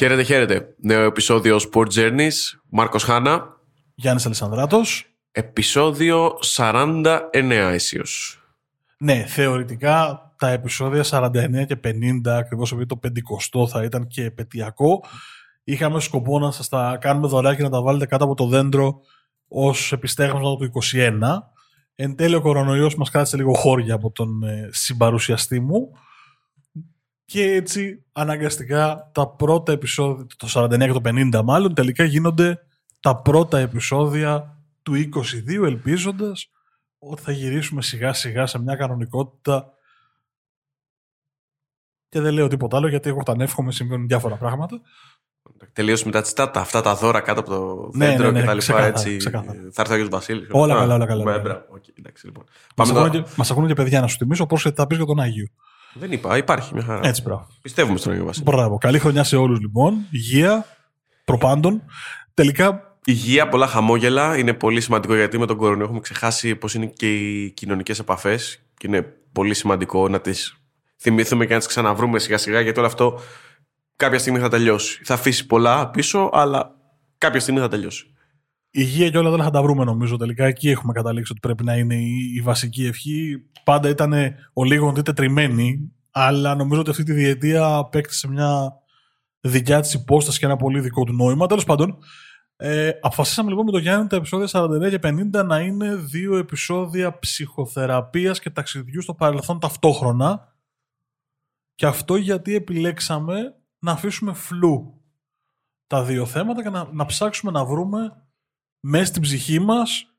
Χαίρετε, χαίρετε. Νέο επεισόδιο Sport Journeys. Μάρκος Χάνα. Γιάννης Αλessανδράτος. Επεισόδιο 49 αίσιος. Ναι, θεωρητικά τα επεισόδια 49 και 50, ακριβώς επειδή το 50 θα ήταν και επαιτειακό, είχαμε σκοπό να σας τα κάνουμε δωρεά και να τα βάλετε κάτω από το δέντρο ως επιστέγνωσμα του 21. Εν τέλει ο κορονοϊός μας κράτησε λίγο χώρια από τον ε, συμπαρουσιαστή μου και έτσι αναγκαστικά τα πρώτα επεισόδια, το 49 και το 50 μάλλον, τελικά γίνονται τα πρώτα επεισόδια του 22 ελπίζοντας ότι θα γυρίσουμε σιγά σιγά σε μια κανονικότητα και δεν λέω τίποτα άλλο γιατί εγώ όταν εύχομαι συμβαίνουν διάφορα πράγματα. Τελείωσε μετά τη τάτα, αυτά τα δώρα κάτω από το Ναι, δέντρο ναι, ναι, και τα λοιπά. ξεκάθαρα, έτσι. ξεκάθαρα. Θα έρθει ο Άγιος Βασίλης. Όλα Α, καλά, όλα καλά, μπράβο, όλα καλά. μπράβο. Οκ, εντάξει, λοιπόν. Μας Πάμε ακούνε, τώρα. και, μας ακούνε και παιδιά να σου θυμίσω πώς θα πεις για τον Άγιο. Δεν είπα, υπάρχει μια χαρά. Έτσι, μπράβο. Πιστεύουμε στον Άγιο Βασίλη. Μπράβο. Καλή χρονιά σε όλους λοιπόν. Υγεία, προπάντων. Τελικά, Υγεία, πολλά χαμόγελα. Είναι πολύ σημαντικό γιατί με τον κορονοϊό έχουμε ξεχάσει πώς είναι και οι κοινωνικές επαφές. Και είναι πολύ σημαντικό να τις θυμηθούμε και να τις ξαναβρούμε σιγά σιγά γιατί όλο αυτό κάποια στιγμή θα τελειώσει. Θα αφήσει πολλά πίσω, αλλά κάποια στιγμή θα τελειώσει. Υγεία και όλα δεν θα τα βρούμε νομίζω τελικά. Εκεί έχουμε καταλήξει ότι πρέπει να είναι η, η βασική ευχή. Πάντα ήταν ο λίγον είτε τριμμένη, αλλά νομίζω ότι αυτή τη διετία απέκτησε μια δικιά της υπόσταση και ένα πολύ δικό του νόημα. Τέλος πάντων, ε, αποφασίσαμε λοιπόν με τον Γιάννη τα επεισόδια 49 και 50 να είναι δύο επεισόδια ψυχοθεραπείας και ταξιδιού στο παρελθόν ταυτόχρονα. Και αυτό γιατί επιλέξαμε να αφήσουμε φλού τα δύο θέματα και να, να ψάξουμε να βρούμε μέσα στην ψυχή μας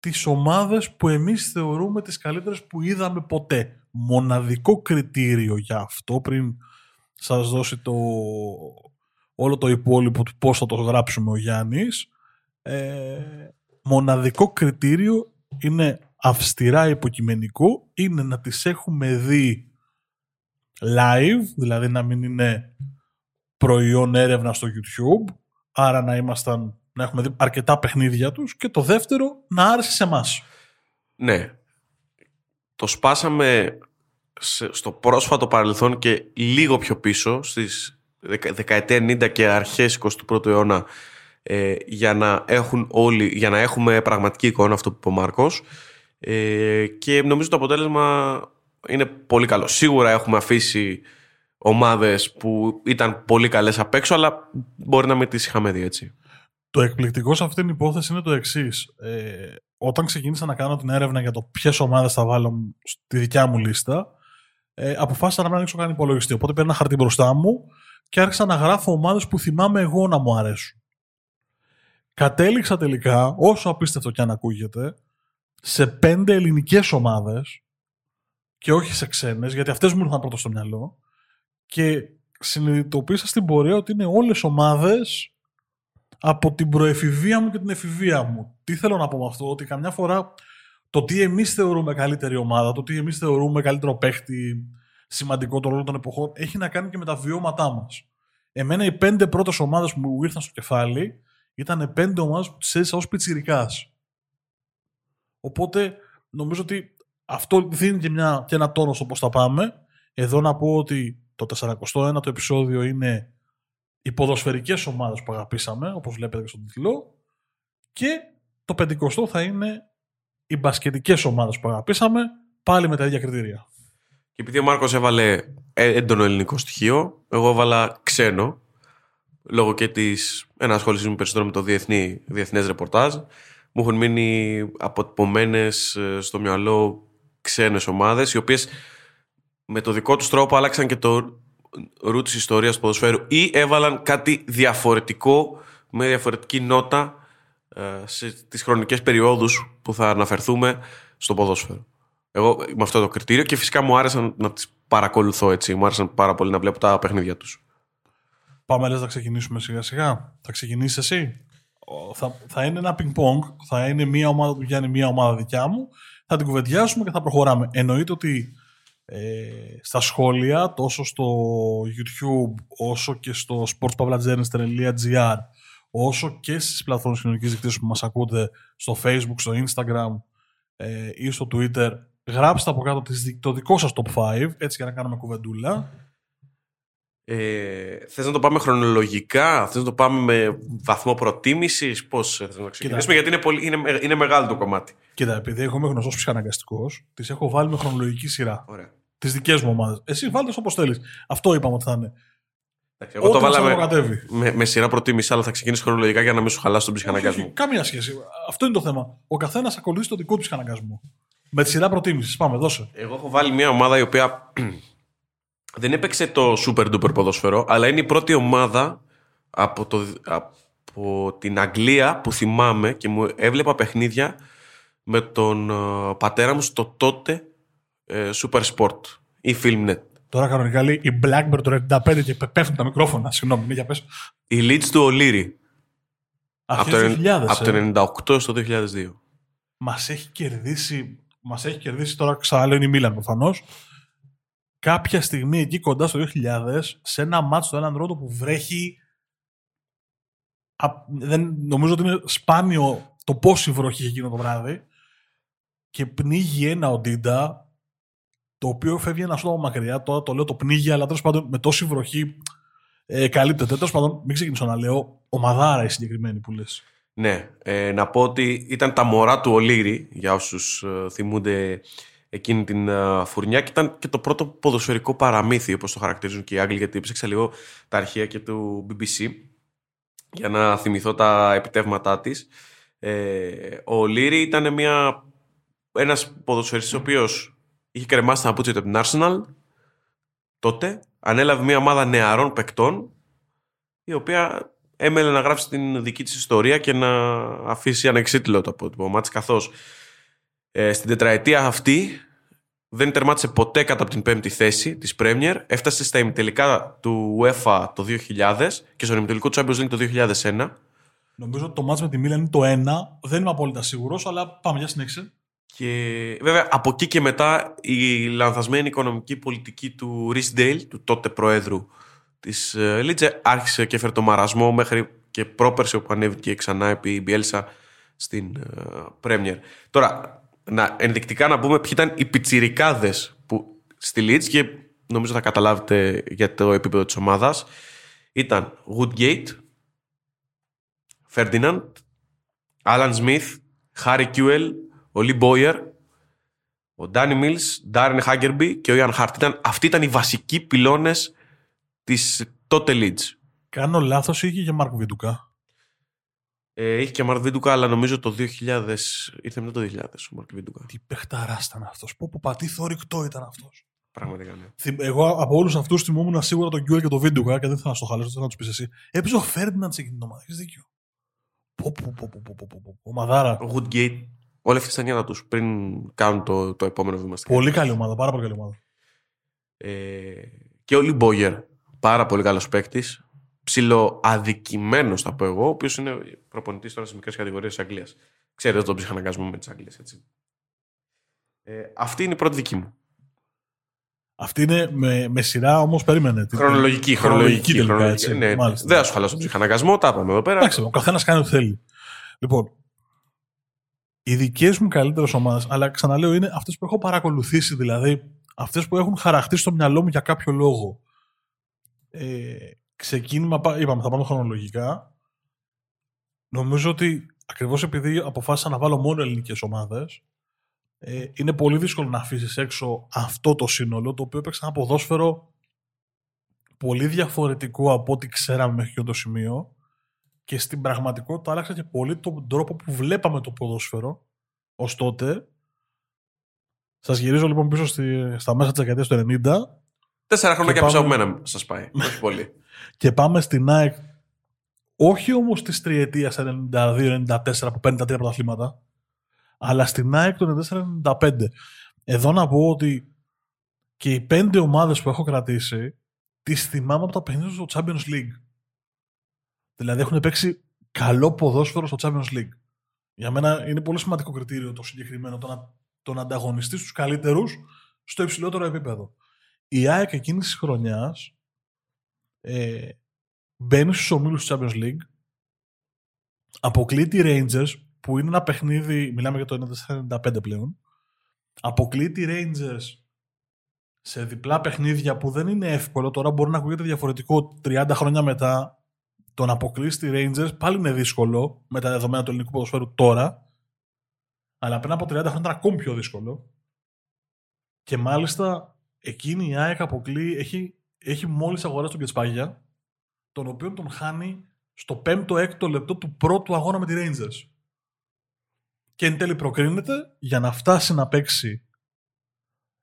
τις ομάδες που εμείς θεωρούμε τις καλύτερες που είδαμε ποτέ. Μοναδικό κριτήριο για αυτό πριν σας δώσει το, όλο το υπόλοιπο του πώς θα το γράψουμε ο Γιάννης. Ε, μοναδικό κριτήριο είναι αυστηρά υποκειμενικό, είναι να τις έχουμε δει live, δηλαδή να μην είναι προϊόν έρευνα στο YouTube, άρα να ήμασταν να έχουμε δει αρκετά παιχνίδια τους και το δεύτερο να άρεσε σε εμάς. Ναι. Το σπάσαμε σε- στο πρόσφατο παρελθόν και λίγο πιο πίσω, στις δεκα- δεκαετία 90 και αρχές 21ου αιώνα, ε, για, να έχουν όλοι, για να έχουμε πραγματική εικόνα αυτό που είπε ο Μάρκος. Ε, και νομίζω το αποτέλεσμα είναι πολύ καλό. Σίγουρα έχουμε αφήσει ομάδες που ήταν πολύ καλές απ' έξω, αλλά μπορεί να μην τις είχαμε δει έτσι. Το εκπληκτικό σε αυτήν την υπόθεση είναι το εξής. Ε, όταν ξεκίνησα να κάνω την έρευνα για το ποιες ομάδες θα βάλω στη δικιά μου λίστα, ε, αποφάσισα να μην ανοίξω καν υπολογιστή. Οπότε πήρα ένα χαρτί μπροστά μου και άρχισα να γράφω ομάδες που θυμάμαι εγώ να μου αρέσουν. Κατέληξα τελικά, όσο απίστευτο και αν ακούγεται, σε πέντε ελληνικές ομάδες και όχι σε ξένες, γιατί αυτές μου ήρθαν πρώτο στο μυαλό. Και συνειδητοποίησα στην πορεία ότι είναι όλες ομάδες από την προεφηβεία μου και την εφηβεία μου. Τι θέλω να πω με αυτό, ότι καμιά φορά το τι εμείς θεωρούμε καλύτερη ομάδα, το τι εμείς θεωρούμε καλύτερο παίχτη, σημαντικό το ρόλο των εποχών, έχει να κάνει και με τα βιώματά μας. Εμένα οι πέντε πρώτες ομάδες που μου ήρθαν στο κεφάλι ήταν πέντε ομάδες που τις έζησα ως πιτσιρικάς. Οπότε νομίζω ότι αυτό δίνει και, μια, και ένα τόνος στο πώς θα πάμε. Εδώ να πω ότι το 41ο επεισόδιο είναι οι ποδοσφαιρικές ομάδες που αγαπήσαμε, όπως βλέπετε και στον τίτλο, και το 50ο θα είναι οι μπασκετικές ομάδες που αγαπήσαμε, πάλι με τα ίδια κριτήρια. Και επειδή ο Μάρκος έβαλε ε, έντονο ελληνικό στοιχείο, εγώ έβαλα ξένο, λόγω και της ενασχόλησης μου περισσότερο με το διεθνή, διεθνές ρεπορτάζ. Μου έχουν μείνει αποτυπωμένες ε, στο μυαλό ξένες ομάδες, οι οποίες με το δικό τους τρόπο άλλαξαν και το ρου της ιστορίας του ποδοσφαίρου ή έβαλαν κάτι διαφορετικό με διαφορετική νότα ε, σε τις χρονικές περιόδους που θα αναφερθούμε στο ποδόσφαιρο. Εγώ με αυτό το κριτήριο και φυσικά μου άρεσαν να τις παρακολουθώ έτσι. Μου άρεσαν πάρα πολύ να βλέπω τα παιχνίδια τους. Πάμε λες να ξεκινήσουμε σιγά σιγά. Θα ξεκινήσεις εσύ; Ο, Θα, θα είναι ένα ping-pong, θα είναι μία ομάδα του Γιάννη, μία ομάδα δικιά μου. Θα την κουβεντιάσουμε και θα προχωράμε. Εννοείται ότι ε, στα σχόλια, τόσο στο YouTube, όσο και στο sportspavlatzenes.gr, όσο και στις πλατφόρμες κοινωνικής δικτύωσης που μας ακούτε στο Facebook, στο Instagram ε, ή στο Twitter, γράψτε από κάτω τις, το δικό σας top 5, έτσι για να κάνουμε κουβεντούλα. Ε, θες να το πάμε χρονολογικά, θες να το πάμε με βαθμό προτίμησης, πώς θες να το ξεκινήσουμε, γιατί είναι, πολύ, είναι, είναι μεγάλο το κομμάτι. Κοίτα, επειδή εγώ είμαι γνωστός ψυχαναγκαστικός, τις έχω βάλει με χρονολογική σειρά. Ωραία. Τις δικές μου ομάδες. Εσύ βάλτε όπως θέλεις. Αυτό είπαμε ότι θα είναι. Εντάξει, Εγώ το Ό,τι μας βάλαμε ανακατεύει. με, με σειρά προτίμηση, αλλά θα ξεκινήσεις χρονολογικά για να μην σου χαλάσει τον ψυχαναγκασμό. Όχι, Καμία σχέση. Αυτό είναι το θέμα. Ο καθένας ακολουθεί το δικό του ψυχαναγκασμό. Με τη σειρά προτίμησης. Πάμε, δώσε. Εγώ έχω βάλει μια ομάδα η οποία δεν έπαιξε το super duper ποδόσφαιρο, αλλά είναι η πρώτη ομάδα από, το, από την Αγγλία που θυμάμαι και μου έβλεπα παιχνίδια με τον ε, πατέρα μου στο τότε ε, Super Sport ή Filmnet. Τώρα κανονικά λέει η Blackbird το 95 και πέφτουν τα μικρόφωνα. Συγγνώμη, ναι, για πες. Η Leeds του Ολύρη. Από Αρχές το, 2000, από ε. το 98 στο 2002. Μας έχει κερδίσει, μας έχει κερδίσει τώρα ξαναλέω είναι η Μίλαν προφανώς. Κάποια στιγμή εκεί κοντά στο 2000 σε ένα μάτσο στο έναν ρότο που βρέχει α- δεν, νομίζω ότι είναι σπάνιο το πόση βροχή είχε εκείνο το βράδυ και πνίγει ένα οντίντα το οποίο φεύγει ένα σώμα μακριά. Τώρα το λέω το πνίγει αλλά τέλος πάντων με τόση βροχή ε, καλύπτεται. Τέλος πάντων μην ξεκινήσω να λέω ομαδάρα η συγκεκριμένη που λες. Ναι, ε, να πω ότι ήταν τα μωρά του Ολύρη, για όσους ε, θυμούνται εκείνη την ε, φουρνιά και ήταν και το πρώτο ποδοσφαιρικό παραμύθι, όπως το χαρακτηρίζουν και οι Άγγλοι, γιατί έψαξα λίγο τα αρχεία και του BBC για να θυμηθώ τα επιτεύγματά της. Ε, ο Ολύρη ήταν μια, ένας ποδοσφαιριστής ο οποίος είχε κρεμάσει τα παπούτσια του από την Arsenal τότε, ανέλαβε μια ομάδα νεαρών παικτών η οποία έμελε να γράψει την δική της ιστορία και να αφήσει ανεξίτηλο το αποτύπωμά της καθώς ε, στην τετραετία αυτή δεν τερμάτισε ποτέ κατά από την πέμπτη θέση της Premier έφτασε στα ημιτελικά του UEFA το 2000 και στον ημιτελικό του Champions League το 2001 νομίζω ότι το μάτς με τη Μίλαν είναι το 1 δεν είμαι απόλυτα σίγουρος αλλά πάμε για συνέχισε. Και βέβαια από εκεί και μετά η λανθασμένη οικονομική πολιτική του Rhys Dale, του τότε προέδρου της ε, Λίτσε, άρχισε και έφερε το μαρασμό μέχρι και πρόπερση όπου ανέβηκε ξανά επί Μπιέλσα στην ε, Πρέμιερ. Τώρα, να, ενδεικτικά να πούμε ποιοι ήταν οι πιτσιρικάδες που στη Leeds και νομίζω θα καταλάβετε για το επίπεδο της ομάδας. Ήταν Woodgate, Ferdinand, Alan Smith, Harry Kewell, ο Lee Boyer, ο Danny Mills, Darren Haggerby και ο Ian Hart. Ήταν, αυτοί ήταν οι βασικοί πυλώνες της τότε Leeds. κάνω λάθος είχε και Μάρκο Βιντουκά Ε, είχε και Μαρκ Βίντουκα, αλλά νομίζω το 2000. ήρθε μετά το 2000 ο Μαρκ Βίντουκα. τι παιχταράς ήταν αυτός πω πω πατή θορυκτό ήταν αυτός Πραγματικά ναι. Θυμ- Εγώ από όλους αυτούς θυμόμουν σίγουρα τον Γκιουέλ και τον Βίντουκα και δεν θα στο χαλάσω, θέλω να τους πεις εσύ. Έπαιζε ο Φέρντιναντς σε εκείνη την ομάδα. Έχεις δίκιο. Πω, πω, πω, πω, πω, πω, πω, πω. Ομαδάρα. Ο Woodgate, όλα αυτά στα νιάτα τους πριν κάνουν το, το επόμενο βήμα στην Πολύ καλή ομάδα, πάρα πολύ καλή ομάδα. Ε, και ο Lee Boyer, πάρα πολύ καλός παίκτης. Ψιλοαδικημένος, θα πω εγώ, ο οποίος είναι προπονητής τώρα σε μικρές κατηγορίες της Αγγλίας. Ξέρετε τον ψυχαναγκασμό με τις Αγγλίε, έτσι. Ε, αυτή είναι η πρώτη δική μου. Αυτή είναι με, με σειρά όμως, περίμενε. Τι- Χρονολογική, χρονολογική. τελικά, χρονολογική. έτσι. Ναι, Μάλιστα. δεν θα σου χαλάσω τον ψυχαναγκασμό, τα είπαμε εδώ πέρα. Εντάξει, ο καθένας κάνει ό,τι θέλει. Λοιπόν, οι δικές μου καλύτερες ομάδες, αλλά ξαναλέω, είναι αυτές που έχω παρακολουθήσει, δηλαδή αυτές που έχουν χαραχτεί στο μυαλό μου για κάποιο λόγο. Ε, ξεκίνημα, πά- είπαμε, θα πάμε χρονολογικά. Νομίζω ότι ακριβώς επειδή αποφάσισα να βάλω μόνο ελληνικές ομάδες, ε, είναι πολύ δύσκολο να αφήσεις έξω αυτό το σύνολο, το οποίο έπαιξε ένα ποδόσφαιρο πολύ διαφορετικό από ό,τι ξέραμε μέχρι και το σημείο και στην πραγματικότητα άλλαξε και πολύ τον τρόπο που βλέπαμε το ποδόσφαιρο ως τότε. Σας γυρίζω λοιπόν πίσω στη, στα μέσα της δεκαετίας του 90 Τέσσερα χρόνια Και και πίσω από πάμε- μένα σας πάει. Όχι πολύ. Και πάμε στην ΑΕΚ. Όχι όμως της τριετίας 92-94 που παίρνει τα τρία πρωταθλήματα, αλλά στην ΑΕΚ το 94-95. Εδώ να πω ότι και οι πέντε ομάδες που έχω κρατήσει τις θυμάμαι από τα παιχνίδια στο Champions League. Δηλαδή έχουν παίξει καλό ποδόσφαιρο στο Champions League. Για μένα είναι πολύ σημαντικό κριτήριο το συγκεκριμένο, το να, τον ανταγωνιστή στους καλύτερους στο υψηλότερο επίπεδο. Η ΑΕΚ εκείνης της χρονιάς ε, μπαίνει στους ομίλους του Champions League, αποκλεί τη Rangers, που είναι ένα παιχνίδι, μιλάμε για το 94-95 πλέον, αποκλεί τη Rangers σε διπλά παιχνίδια που δεν είναι εύκολο, τώρα μπορεί να ακούγεται διαφορετικό 30 χρόνια μετά, το να αποκλείσει τη Rangers πάλι είναι δύσκολο με τα δεδομένα του ελληνικού ποδοσφαίρου τώρα. Αλλά πριν από 30 χρόνια ήταν ακόμη πιο δύσκολο. Και μάλιστα εκείνη η ΑΕΚ αποκλεί, έχει, έχει μόλις αγοράσει τον Κετσπάγια, τον οποίο τον χάνει στο 5ο-6ο λεπτό του πρώτου αγώνα με τη Rangers. Και εν τέλει προκρίνεται για να φτάσει να παίξει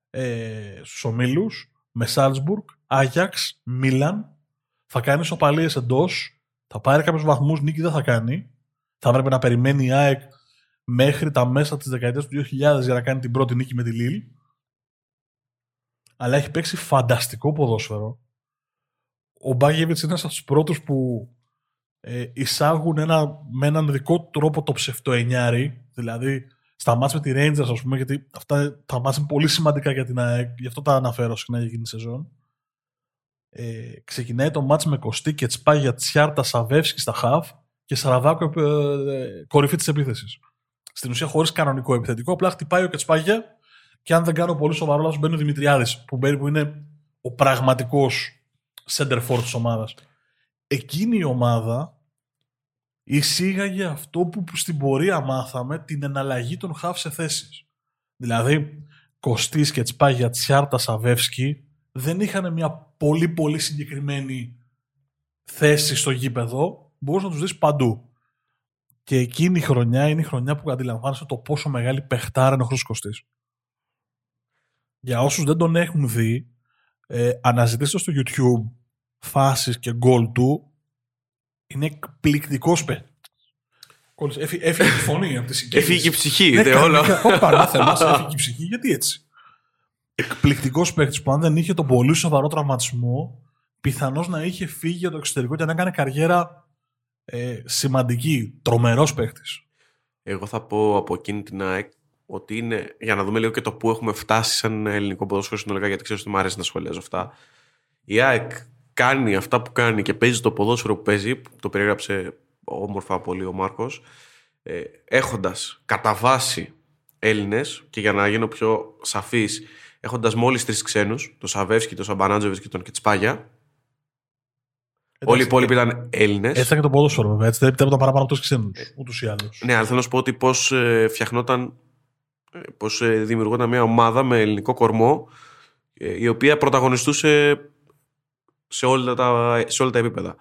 ε, στους ομίλους με Σάλτσμπουργκ, Άγιαξ, Μίλαν. Θα κάνει σοπαλίες εντός, θα πάρει κάποιους βαθμούς, νίκη δεν θα κάνει. Θα έπρεπε να περιμένει η ΑΕΚ μέχρι τα μέσα της δεκαετίας του 2000 για να κάνει την πρώτη νίκη με τη Λίλ. Αλλά έχει παίξει φανταστικό ποδόσφαιρο. Ο Μπάγεβιτς είναι στους πρώτους που ε, εισάγουν ένα, με έναν δικό τρόπο το ψευτοενιάρι, δηλαδή στα μάτς με τη Rangers, ας πούμε, γιατί αυτά τα μάτς είναι πολύ σημαντικά για την ΑΕΚ, γι' αυτό τα αναφέρω συχνά για εκείνη τη σεζόν. Ε, ξεκινάει το μάτς με Κωστή και Τσπάγια Τσιάρτα Σαβεύσκη στα χαφ και Σαραβάκο ε, κορυφή της επίθεσης. Στην ουσία χωρίς κανονικό επιθετικό, απλά χτυπάει ο Κετσπάγια και αν δεν κάνω πολύ σοβαρό λάθος μπαίνει ο Δημητριάδης που, που είναι ο πραγματικός center for της ομάδας. Εκείνη η ομάδα εισήγαγε αυτό που στην πορεία μάθαμε, την εναλλαγή των χαφ σε θέσεις. Δηλαδή, Κωστής και Τσπάγια Τσιάρτα Σαβεύσκη δεν είχαν μια πολύ πολύ συγκεκριμένη θέση στο γήπεδο, μπορείς να τους δεις παντού. Και εκείνη η χρονιά είναι η χρονιά που αντιλαμβάνεσαι το πόσο μεγάλη παιχτάρα είναι ο Χρήστος Κωστής. Για όσους δεν τον έχουν δει, ε, αναζητήστε στο YouTube φάσεις και γκολ του είναι εκπληκτικός παίκτης. Έφυγε η φωνή από τη συγκέντρωση. Έφυγε η ψυχή. Ναι, όλα. έφυγε η ψυχή. Γιατί έτσι. Εκπληκτικός παίκτης που αν δεν είχε τον πολύ σοβαρό τραυματισμό, πιθανώς να είχε φύγει για το εξωτερικό και να έκανε καριέρα ε, σημαντική. Τρομερός παίκτης. Εγώ θα πω από εκείνη την ΑΕΚ ότι είναι, για να δούμε λίγο και το που έχουμε φτάσει σαν ελληνικό ποδόσφαιρο συνολικά, γιατί ξέρω ότι μου αρέσει να σχολιάζω αυτά. Η ΑΕΚ κάνει αυτά που κάνει και παίζει το ποδόσφαιρο που παίζει, που το περιέγραψε όμορφα πολύ ο Μάρκος, ε, έχοντας κατά βάση Έλληνες και για να γίνω πιο σαφής, έχοντας μόλις τρεις ξένους, τον Σαβεύσκι, τον Σαμπανάτζοβιτ και τον Κετσπάγια, Όλοι οι υπόλοιποι ήταν Έλληνες. Έτσι ήταν και το ποδόσφαιρο, βέβαια. Έτσι δεν επιτρέπονταν παραπάνω από του ξένους, ούτως ή άλλως. Ναι, αλλά θέλω να σου πω ότι πώς ε, φτιαχνόταν, ε, πώ ε, δημιουργόταν μια ομάδα με ελληνικό κορμό, η οποία πρωταγωνιστούσε σε όλα τα, σε όλα τα επίπεδα.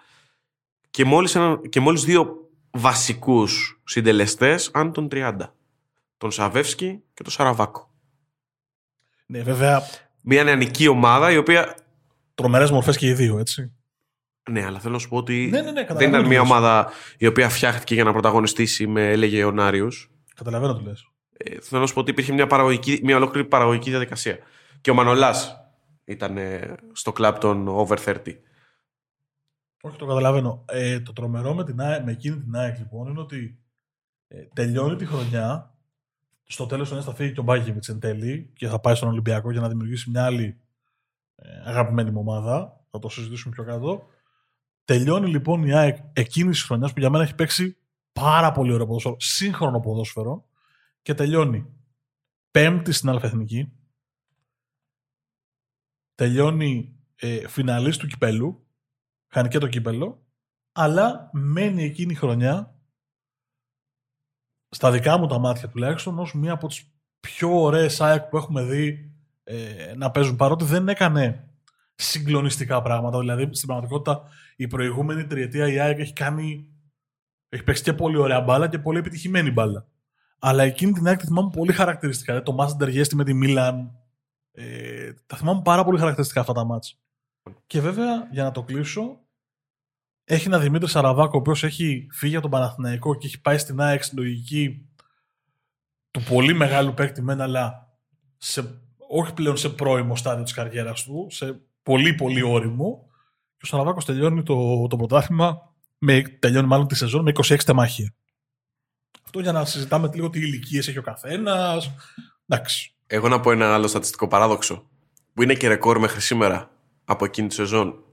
Και μόλις, ένα, και μόλις δύο βασικούς συντελεστές αν τον 30. Τον Σαβεύσκι και τον Σαραβάκο. Ναι, βέβαια. Μια νεανική ομάδα η οποία. Τρομερές μορφές και οι δύο, έτσι. Ναι, αλλά θέλω να σου πω ότι ναι, ναι, ναι, δεν ήταν μια ομάδα η οποία φτιάχτηκε για να πρωταγωνιστήσει με έλεγε Ιωνάριου. Καταλαβαίνω τι λες. Ε, θέλω να σου πω ότι υπήρχε μια, παραγωγική, μια ολόκληρη παραγωγική διαδικασία. Και ο Μανολάς ήταν στο κλαμπ των over 30. Όχι, το καταλαβαίνω. Ε, το τρομερό με, την, με εκείνη την ΑΕΚ λοιπόν είναι ότι ε, τελειώνει τη χρονιά. Στο τέλος του θα φύγει και ο Μπάκεβιτ εν τέλει και θα πάει στον Ολυμπιακό για να δημιουργήσει μια άλλη ε, αγαπημένη μου ομάδα. Θα το συζητήσουμε πιο κάτω. Τελειώνει λοιπόν η ΑΕΚ εκείνης της χρονιάς που για μένα έχει παίξει πάρα πολύ ωραίο ποδόσφαιρο, σύγχρονο ποδόσφαιρο και τελειώνει πέμπτη στην Αλφαθηνική τελειώνει ε, του κυπέλου, χάνει και το κύπελο, αλλά μένει εκείνη η χρονιά, στα δικά μου τα μάτια τουλάχιστον, ως μία από τις πιο ωραίες ΑΕΚ που έχουμε δει ε, να παίζουν, παρότι δεν έκανε συγκλονιστικά πράγματα. Δηλαδή, στην πραγματικότητα, η προηγούμενη τριετία η ΑΕΚ έχει κάνει. Έχει παίξει και πολύ ωραία μπάλα και πολύ επιτυχημένη μπάλα. Αλλά εκείνη την ΑΕΚ τη θυμάμαι πολύ χαρακτηριστικά. Δηλαδή, το Μάστερ Γέστη με τη Μίλαν, ε, τα θυμάμαι πάρα πολύ χαρακτηριστικά αυτά τα μάτς. Και βέβαια, για να το κλείσω, έχει ένα Δημήτρης Σαραβάκο, ο οποίος έχει φύγει από τον Παναθηναϊκό και έχει πάει στην ΑΕΚ στην λογική του πολύ μεγάλου παίκτη μένα, αλλά σε, όχι πλέον σε πρώιμο στάδιο της καριέρας του, σε πολύ πολύ όριμο. Και ο Σαραβάκος τελειώνει το, το πρωτάθλημα, με, τελειώνει μάλλον τη σεζόν με 26 τεμάχια. Αυτό για να συζητάμε λίγο τι ηλικίες έχει ο καθένας. Εντάξει. Εγώ να πω ένα άλλο στατιστικό παράδοξο που είναι και ρεκόρ μέχρι σήμερα από εκείνη τη σεζόν.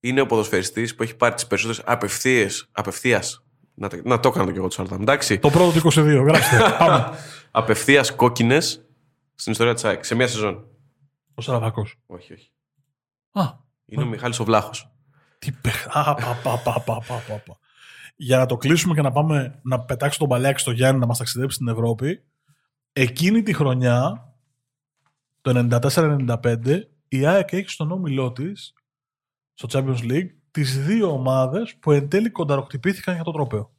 Είναι ο ποδοσφαιριστής που έχει πάρει τις περισσότερες απευθείες, απευθείας, να, να το κάνω και εγώ του Σαλτάμ, εντάξει. Το πρώτο του 22, γράψτε, πάμε. απευθείας κόκκινες στην ιστορία της ΑΕΚ. Σε μία σεζόν. Ο Σαραβακός. Όχι, όχι. Α, Είναι ο Μιχάλης ο Βλάχος. τι παιχ... Α, πα, πα, πα, πα, πα, πα, πα. Για να το κλείσουμε και να πάμε να πετάξει τον μπαλάκι στο Γιάννη να μας ταξιδέψει στην Ευρώπη. Εκείνη τη χρονιά, το 94-95, η ΑΕΚ έχει στον όμιλό της, στο Champions League, τις δύο ομάδες που εν τέλει κονταροκτυπήθηκαν για το τρόπαιο.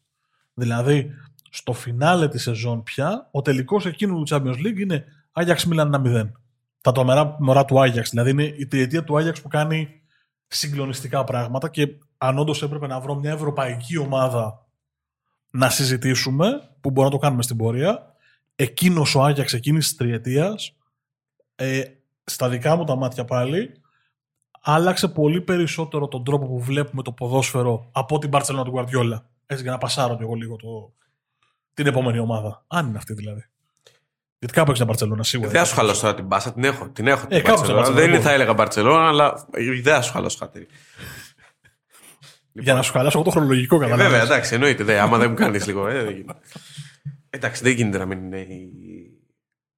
Δηλαδή, στο φινάλε της σεζόν πια, ο τελικός εκείνου του Champions League είναι Άγιαξ Μίλαν 1-0. Τα τρομερά μωρά του Άγιαξ. Δηλαδή, είναι η τριετία του Άγιαξ που κάνει συγκλονιστικά πράγματα και αν όντως έπρεπε να βρω μια ευρωπαϊκή ομάδα να συζητήσουμε, που μπορούμε να το κάνουμε στην πορεία, εκείνος ο Άγιαξ εκείνης της τριετίας, ε, στα δικά μου τα μάτια πάλι, άλλαξε πολύ περισσότερο τον τρόπο που βλέπουμε το ποδόσφαιρο από την Barcelona του Guardiola. Έτσι για να πασάρω κι εγώ λίγο το, την επόμενη ομάδα. Αν είναι αυτή δηλαδή. Γιατί κάπου έχεις την Barcelona σίγουρα. Δεν θα σου χαλάσω τώρα την μπάσα, την έχω. Την έχω την Ε, κάπου στην Barcelona. Barcelona, Δεν είναι, λοιπόν. θα έλεγα Μπαρσελόνα, αλλά δεν θα σου χαλάσω χατήρι. Για να σου χαλάσω εγώ το χρονολογικό Ε, καταλάβεις. βέβαια, εντάξει, εννοείται. Δε, άμα δεν μου κάνεις λίγο. Ε, δεν γίνεται. εντάξει, δεν γίνεται να μην είναι η,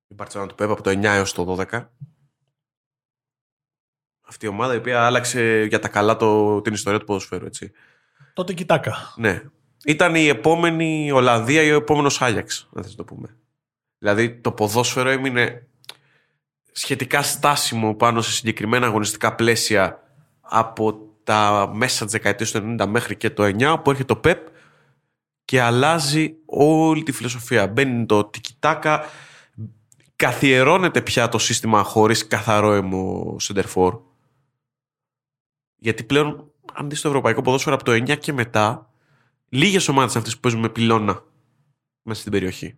η Μπαρσελόνα του Πέπα από το 9 έως το 12. Αυτή η ομάδα η οποία άλλαξε για τα καλά το, την ιστορία του ποδοσφαίρου, έτσι. Τότε κοιτάκα. Ναι. Ήταν η επόμενη Ολλανδία ή ο επόμενος Άγιαξ, αν θες να το πούμε. Δηλαδή το ποδόσφαιρο έμεινε σχετικά στάσιμο πάνω σε συγκεκριμένα αγωνιστικά πλαίσια από τα μέσα της δεκαετίας του 90 μέχρι και το 9 που έρχεται το ΠΕΠ και αλλάζει όλη τη φιλοσοφία. Μπαίνει το τικιτάκα, καθιερώνεται πια το σύστημα χωρίς καθαρό αίμο σεντερφόρ. Γιατί πλέον, αν δεις το ευρωπαϊκό ποδόσφαιρο από το 9 και μετά, λίγες ομάδες αυτές που παίζουν με πυλώνα μέσα στην περιοχή.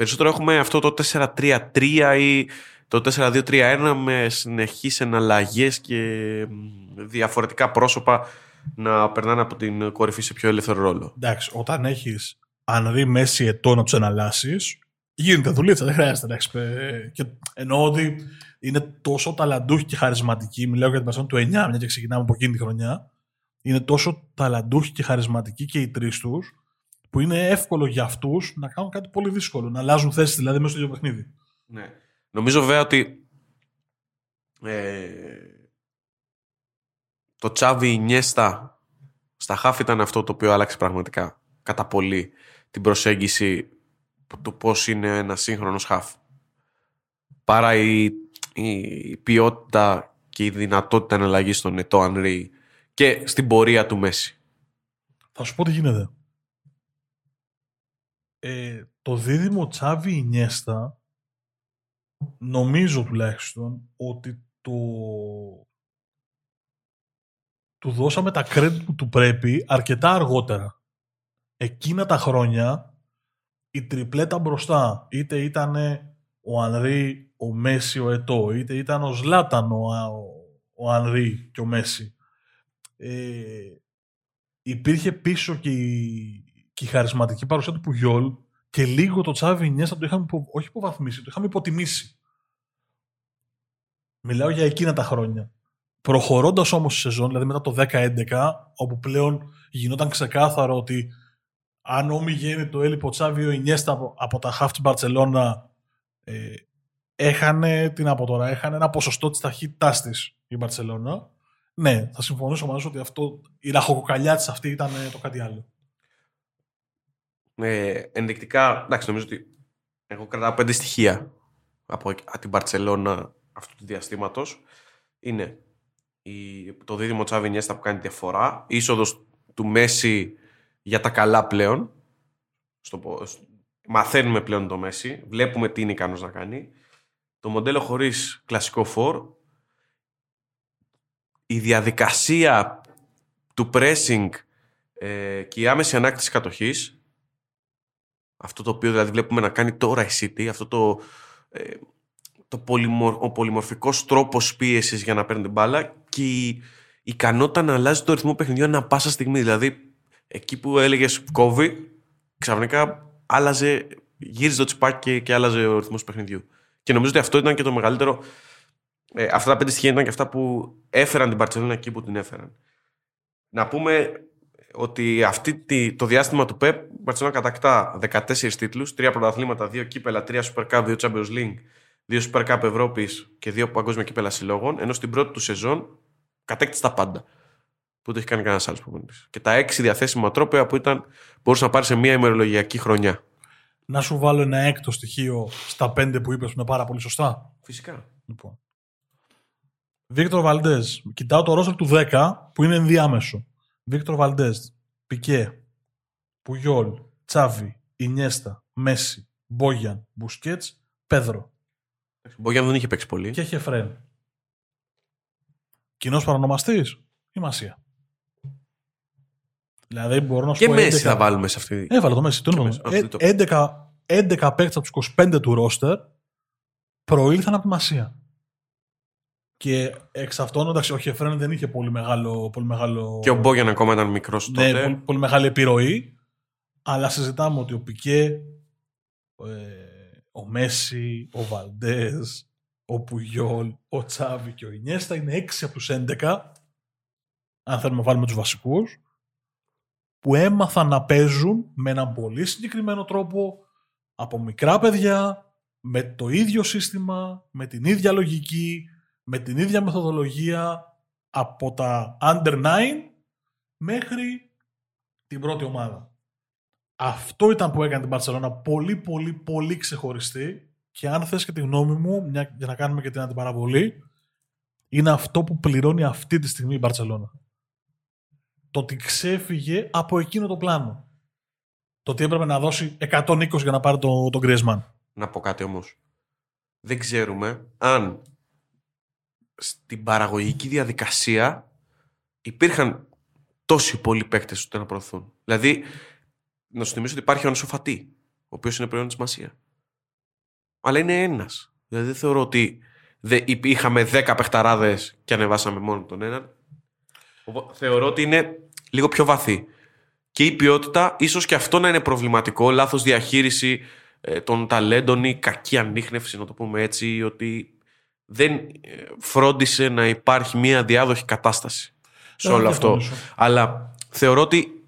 Περισσότερο έχουμε αυτό το 4-3-3 ή το 4-2-3-1 με συνεχείς εναλλαγές και μ, διαφορετικά πρόσωπα να περνάνε από την κορυφή σε πιο ελεύθερο ρόλο. Εντάξει, όταν έχεις Ανρή Μέση ετών να τους εναλλάσσεις, γίνεται δουλίτσα, δεν χρειάζεται να έχει. Και εννοώ ότι είναι τόσο ταλαντούχοι και χαρισματικοί. Μιλάω για την Παρσόν του 9, μια και ξεκινάμε από εκείνη τη χρονιά. Είναι τόσο ταλαντούχοι και χαρισματικοί και οι τρεις τους, που είναι εύκολο για αυτούς να κάνουν κάτι πολύ δύσκολο. Να αλλάζουν θέση δηλαδή μέσα στο ίδιο παιχνίδι. Ναι. Νομίζω βέβαια ότι ε, το Τσάβι Νιέστα στα χάφ ήταν αυτό το οποίο άλλαξε πραγματικά κατά πολύ την προσέγγιση του πώς είναι ένα σύγχρονος χάφ. Παρά η, η, η ποιότητα και η δυνατότητα εναλλαγής στον Ετώ Ανρί και στην πορεία του Μέση. Θα σου πω τι γίνεται. Ε, το δίδυμο Τσάβι Ινιέστα νομίζω τουλάχιστον ότι το του δώσαμε τα credit που του πρέπει αρκετά αργότερα. Εκείνα τα χρόνια η τριπλέτα μπροστά είτε ήταν ο Ανρί, ο Μέση, ο Ετώ είτε ήταν ο Ζλάταν ο, ο Ανρί και ο Μέση ε, υπήρχε πίσω και η, και η χαρισματική παρουσία του Πουγιόλ και λίγο το Τσάβι Νιέστα το είχαμε υπο- όχι υποβαθμίσει, το είχαμε υποτιμήσει. Μιλάω για εκείνα τα χρόνια. Προχωρώντας όμως τη σεζόν, δηλαδή μετά το 10-11, όπου πλέον γινόταν ξεκάθαρο ότι αν όμοι το έλειπε ο Τσάβι ο Ινιέστα από, από τα half της Μπαρτσελώνα ε, έχανε την από τώρα, έχανε ένα ποσοστό της ταχύτητάς της η Μπαρτσελώνα. Ναι, θα συμφωνήσω μαζί σου ότι αυτό, η ραχοκοκαλιά της αυτή ήταν ε, το κάτι άλλο. Ε, ενδεικτικά, εντάξει, νομίζω ότι εγώ κρατάω πέντε στοιχεία από την Παρσελώνα αυτού του διαστήματος. Είναι η, το δίδυμο Τσάβι Νιέστα που κάνει διαφορά, η είσοδος του Μέση για τα καλά πλέον. Στο, πο- στο- μαθαίνουμε πλέον το Μέση, βλέπουμε τι είναι ικανός να κάνει. Το μοντέλο χωρίς κλασικό φόρ. Η διαδικασία του pressing ε, και η άμεση ανάκτηση κατοχής αυτό το οποίο δηλαδή βλέπουμε να κάνει τώρα η City, αυτό το, ε, το πολυμορ, ο πολυμορφικός τρόπος πίεσης για να παίρνει την μπάλα και η ικανότητα να αλλάζει το ρυθμό παιχνιδιού ανά πάσα στιγμή. Δηλαδή, εκεί που έλεγες κόβει, ξαφνικά άλλαζε, γύριζε το τσιπάκι και, και άλλαζε ο ρυθμός παιχνιδιού. Και νομίζω ότι αυτό ήταν και το μεγαλύτερο. Ε, αυτά τα πέντε στοιχεία ήταν και αυτά που έφεραν την Παρσελόνα εκεί που την έφεραν. Να πούμε ότι αυτή το διάστημα του ΠΕΠ η Μπαρσελόνα κατακτά 14 τίτλους, 3 πρωταθλήματα, 2 κύπελα, 3 Super Cup, 2 Champions League, 2 Super Cup Ευρώπης και 2 παγκόσμια κύπελα συλλόγων, ενώ στην πρώτη του σεζόν κατέκτησε τα πάντα. Που το έχει κάνει κανένας άλλος προπονητής. Και τα 6 διαθέσιμα τρόπια που ήταν, μπορούσε να πάρει σε μια ημερολογιακή χρονιά. Να σου βάλω ένα έκτο στοιχείο στα 5 που είπες που είναι πάρα πολύ σωστά. Φυσικά. Λοιπόν. Βίκτορ Βαλντές. Κοιτάω το ρόστερ του 10 που είναι ενδιάμεσο. Βίκτορ Βαλντές, Πικέ, Πουγιόλ, Τσάβι, Ινιέστα, Μέση, Μπόγιαν, Μπουσκέτς, Πέδρο. Μπόγιαν δεν είχε παίξει πολύ. Και Χεφρέν. Κοινός παρονομαστής; Η Μασία. Δηλαδή μπορώ να σου και πω. Και Μέση θα βάλουμε σε αυτή. Έβαλε το Μέση. Το 11, 11 παίκτες από τους 25 του ρόστερ προήλθαν από τη Μασία. Και εξ αυτών, εντάξει, ο Χεφρέν δεν είχε πολύ μεγάλο. Πολύ μεγάλο... Και ο Μπόγιαν ακόμα ήταν μικρός ναι, τότε. Ναι, πολύ, πολύ, μεγάλη επιρροή. Αλλά συζητάμε ότι ο Πικέ, ε, ο Μέση, ο Βαλντές, ο Πουγιόλ, ο Τσάβη και ο Ινιέστα είναι 6 από τους 11. Αν θέλουμε να βάλουμε τους βασικούς. Που έμαθαν να παίζουν με έναν πολύ συγκεκριμένο τρόπο από μικρά παιδιά, με το ίδιο σύστημα, με την ίδια λογική, με την ίδια μεθοδολογία από τα under 9 μέχρι την πρώτη ομάδα. Αυτό ήταν που έκανε την Παρσελόνα πολύ πολύ πολύ ξεχωριστή και αν θες και τη γνώμη μου μια, για να κάνουμε και την αντιπαραβολή είναι αυτό που πληρώνει αυτή τη στιγμή η Μπαρσελόνα. Το ότι ξέφυγε από εκείνο το πλάνο. Το ότι έπρεπε να δώσει 120 για να πάρει τον το Griezmann. Να πω κάτι όμως. Δεν ξέρουμε αν στην παραγωγική διαδικασία υπήρχαν τόσοι πολλοί παίκτες ώστε να προωθούν. Δηλαδή, να σου θυμίσω ότι υπάρχει ο Ανσοφατή, ο οποίος είναι προϊόν της Μασία. Αλλά είναι ένας. Δηλαδή, δεν θεωρώ ότι είχαμε δέκα παιχταράδες και ανεβάσαμε μόνο τον έναν. Θεωρώ ότι είναι λίγο πιο βαθύ. Και η ποιότητα, ίσως και αυτό να είναι προβληματικό, λάθος διαχείριση ε, των ταλέντων ή κακή ανείχνευση, να το πούμε έτσι, ότι δεν ε, φρόντισε να υπάρχει μια διάδοχη κατάσταση σε όλο αυτό. Αλλά θεωρώ ότι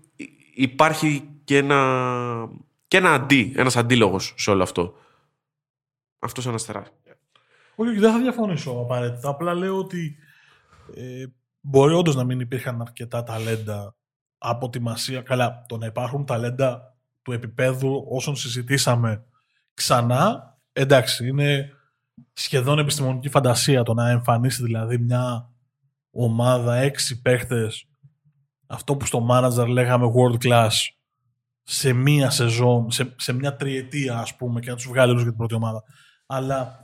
υπάρχει και ένα, και ένα αντί, ένας αντίλογος σε όλο αυτό. Αυτός ένας τεράστιος. Όχι, δεν θα διαφωνήσω απαραίτητα. Απλά λέω ότι ε, μπορεί όντως να μην υπήρχαν αρκετά ταλέντα από τη Μασία. Καλά, το να υπάρχουν ταλέντα του επίπεδου όσων συζητήσαμε ξανά, εντάξει, είναι σχεδόν επιστημονική φαντασία το να εμφανίσει δηλαδή μια ομάδα έξι παίχτες αυτό που στο manager λέγαμε world class σε μία σεζόν, σε, σε μια τριετία ας πούμε και να τους βγάλει όλους για την πρώτη ομάδα. Αλλά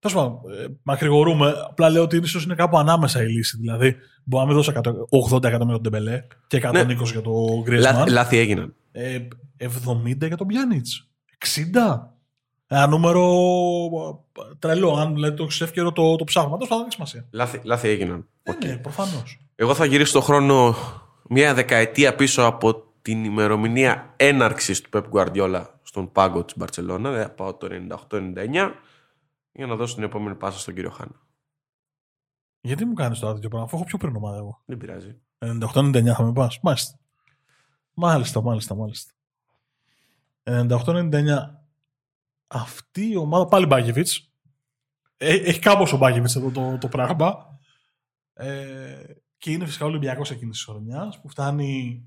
Τέλος πάντων, ε, μακρηγορούμε. Απλά λέω ότι ίσως είναι κάπου ανάμεσα η λύση. Δηλαδή, μπορεί να μην δώσει 80 εκατομμύρια για τον Ντεμπελέ και 120 ναι. για τον Γκρίσμαν. Λάθη έγιναν. Ε, 70 για τον Πιάνιτ. 60. Ένα νούμερο τρελό. Αν δηλαδή, το έχει εύκαιρο το, το ψάχνουμε. Αυτό δεν έχει σημασία. Λάθη, λάθη έγιναν. Okay. Ναι, προφανώς. Εγώ θα γυρίσω το χρόνο μια δεκαετία πίσω από την ημερομηνία έναρξης του Pep Guardiola στον πάγκο της Μπαρσελόνα. Δηλαδή πάω το 98-99 για να δώσω την επόμενη πάσα στον κύριο Χάνα. Γιατί μου κάνεις τώρα τέτοιο πράγμα, αφού έχω πιο πριν ομάδα εγώ. Δεν πειράζει. 98-99 θα με πας. Μάλιστα. Μάλιστα, μάλιστα, μάλιστα. 98-99 αυτή η ομάδα, πάλι Μπάκεβιτ. Ε, έχει κάπω ο Μπάκεβιτ εδώ το, το πράγμα. Ε, και είναι φυσικά Ολυμπιακός εκείνης της χρονιάς που φτάνει.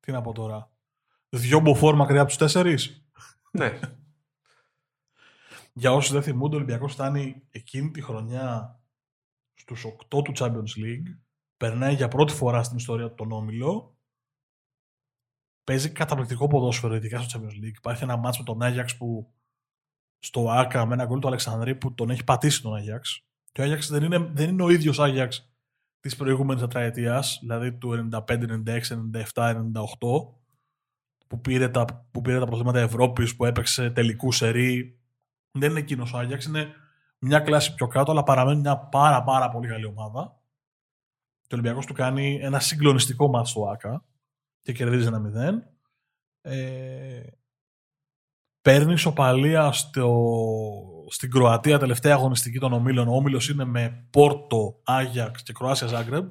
Τι να πω τώρα. Δυο μποφόρ μακριά από τους τέσσερις. Ναι. Για όσους δεν θυμούνται, ο Ολυμπιακός φτάνει εκείνη τη χρονιά στους 8 του Champions League. Περνάει για πρώτη φορά στην ιστορία του τον Όμιλο. Παίζει καταπληκτικό ποδόσφαιρο, ειδικά στο Champions League. Υπάρχει ένα μάτσο με τον Άγιαξ που στο ΑΚΑ με ένα γκολ του Αλεξανδρή που τον έχει πατήσει τον Άγιαξ. Και ο Άγιαξ δεν είναι, δεν είναι ο ίδιος Άγιαξ της προηγούμενης τετραετίας, δηλαδή του 95, 96, 97, 98, που πήρε τα, που πήρε τα προθήματα Ευρώπης, που έπαιξε τελικού σερή. Δεν είναι εκείνος ο Άγιαξ, είναι μια κλάση πιο κάτω, αλλά παραμένει μια πάρα πάρα πολύ καλή ομάδα. Και ο Ολυμπιακός του κάνει ένα συγκλονιστικό μάτι στο ΑΚΑ και κερδίζει ένα 0. Ε, παίρνει ισοπαλία στο, στην Κροατία τελευταία αγωνιστική των ομίλων. Ο όμιλος είναι με Πόρτο, Άγιαξ και Κροάσια Ζάγκρεμ.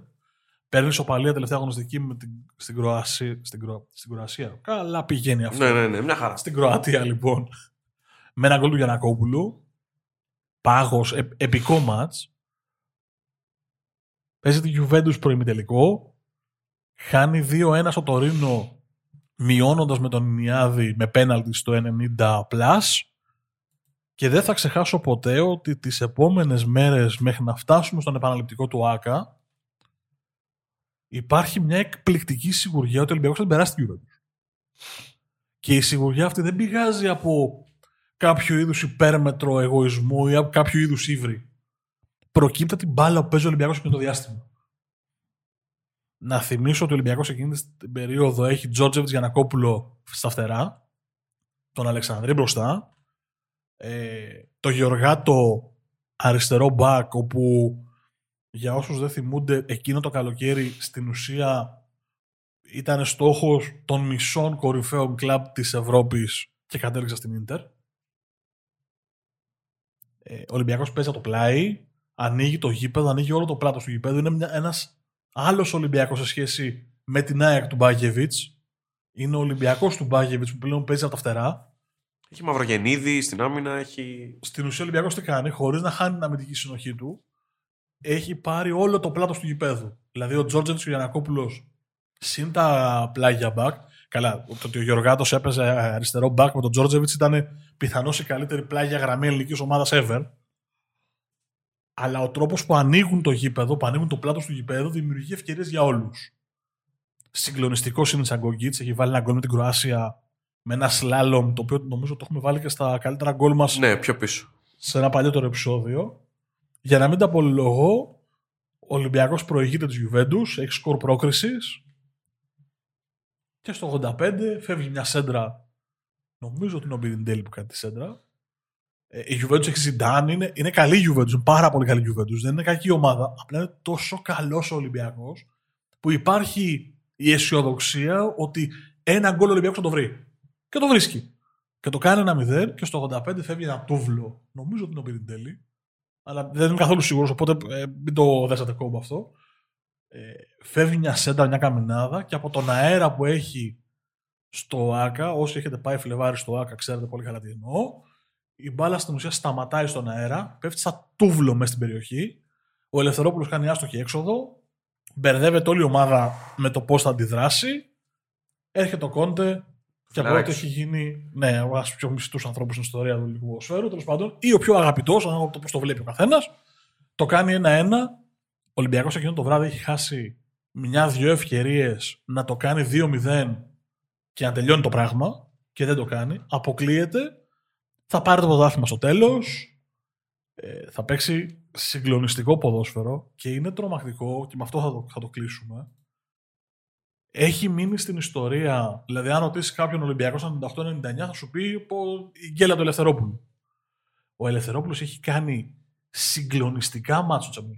Παίρνει σοπαλία τελευταία αγωνιστική με την, στην, Κροασία, στην, Κρο, στην Κροασία. Καλά πηγαίνει αυτό. Ναι, ναι, ναι, μια χαρά. Στην Κροατία λοιπόν. με ένα γκολ του Γιανακόπουλου. Πάγος, ε, επικό ματ. Παίζει τη Juventus προημιτελικό. Χάνει 2-1 στο Τωρίνο μειώνοντας με τον Ινιάδη με πέναλτι στο 90 plus. Και δεν θα ξεχάσω ποτέ ότι τις επόμενες μέρες μέχρι να φτάσουμε στον επαναληπτικό του ΆΚΑ υπάρχει μια εκπληκτική σιγουριά ότι ο Ολυμπιακός θα την περάσει την Juventus. Και η σιγουριά αυτή δεν πηγάζει από κάποιο είδους υπέρμετρο εγωισμό ή από κάποιο είδους ύβρι. Προκύπτει την μπάλα που παίζει ο Ολυμπιακός και το διάστημα. Να θυμίσω ότι ο Ολυμπιακός εκείνη την περίοδο έχει Τζότζεβιτ Γιανακόπουλο στα φτερά, τον Αλεξανδρή μπροστά, ε, το Γεωργάτο αριστερό μπακ, όπου για όσους δεν θυμούνται, εκείνο το καλοκαίρι στην ουσία ήταν στόχος των μισών κορυφαίων κλαμπ της Ευρώπης και κατέληξε στην Ίντερ. Ε, ο Ολυμπιακός παίζει το πλάι, ανοίγει το γήπεδο, ανοίγει όλο το πλάτος του γήπεδου. Είναι μια, ένας άλλος Ολυμπιακός σε σχέση με την ΑΕΚ του Μπάγεβιτς. Είναι ο Ολυμπιακός του Μπάγεβιτς που πλέον παίζει από τα φτερά. Έχει Μαυρογεννίδη στην άμυνα, έχει. Στην ουσία ο Ολυμπιακός τι κάνει, χωρίς να χάνει την αμυντική συνοχή του, έχει πάρει όλο το πλάτος του γηπέδου. Δηλαδή ο Τζόρτζετς και ο Γιανακόπουλο συν τα πλάγια μπακ. Καλά, το ότι ο Γεωργάτος έπαιζε αριστερό μπακ με τον Τζόρτζεβιτς ήταν πιθανώς η καλύτερη πλάγια γραμμή ελληνικής ομάδας ever. Αλλά ο τρόπος που ανοίγουν το γήπεδο, που ανοίγουν το πλάτος του γηπέδου, δημιουργεί ευκαιρίες για όλους. Συγκλονιστικό είναι η Σαγκογκίτ, έχει βάλει ένα γκολ με την Κροάσια με ένα σλάλομ, το οποίο νομίζω το έχουμε βάλει και στα καλύτερα γκολ μας. Ναι, πιο πίσω. Σε ένα παλιότερο επεισόδιο. Για να μην τα απολογώ, ο Ολυμπιακός προηγείται της Juventus, έχει σκορ πρόκρισης. Και στο 85 φεύγει μια σέντρα. Νομίζω ότι είναι ο Μπιντέλη που κάνει τη σέντρα. Ε, η Juventus έχει ζητάνει, είναι, είναι καλή η Juventus, είναι πάρα πολύ καλή η Juventus. Δεν είναι κακή ομάδα. Απλά είναι τόσο καλός ο Ολυμπιακός που υπάρχει η αισιοδοξία ότι ένα γκολ ο Ολυμπιακός θα το βρει. Και το βρίσκει. Και το κάνει ένα 0 και στο 85 φεύγει ένα τούβλο. Νομίζω ότι είναι ο Πυρντέλη αλλά δεν είμαι καθόλου σίγουρος, οπότε ε, μην το δέσατε κόμπο αυτό. Ε, φεύγει μια σέντα, μια καμινάδα και από τον αέρα που έχει στο ΆΚΑ, όσοι έχετε πάει Φλεβάρι στο ΆΚΑ, ξέρετε πολύ καλά τι εννοώ. Η μπάλα στην ουσία σταματάει στον αέρα, πέφτει σαν τούβλο μέσα στην περιοχή. Ο Ελευθερόπουλος κάνει άστοχη έξοδο. Μπερδεύεται όλη η ομάδα με το πώς θα αντιδράσει. Έρχεται ο Κόντε, και από ό,τι έχει γίνει, ναι, ένας από τους πιο μισθούς ανθρώπους στην ιστορία του ελληνικού ποδοσφαίρου, τέλος πάντων, ή ο πιο αγαπητός, ανάλογα το πώς το βλέπει ο καθένας, το κάνει ένα-ένα. Ο Ολυμπιακός εκείνο το βράδυ έχει χάσει μια-δυο ευκαιρίες να το κάνει 2-0 και να τελειώνει το πράγμα και δεν το κάνει. Αποκλείεται. Θα πάρει το πρωτάθλημα στο τέλος. Ε, θα παίξει συγκλονιστικό ποδόσφαιρο και είναι τρομακτικό και με αυτό θα το, θα το κλείσουμε έχει μείνει στην ιστορία. Δηλαδή, αν ρωτήσεις κάποιον Ολυμπιακός 98-99, θα σου πει η γκέλα του Ελευθερόπουλου. Ο Ελευθερόπουλος έχει κάνει συγκλονιστικά μάτσο Τσαμπίλ.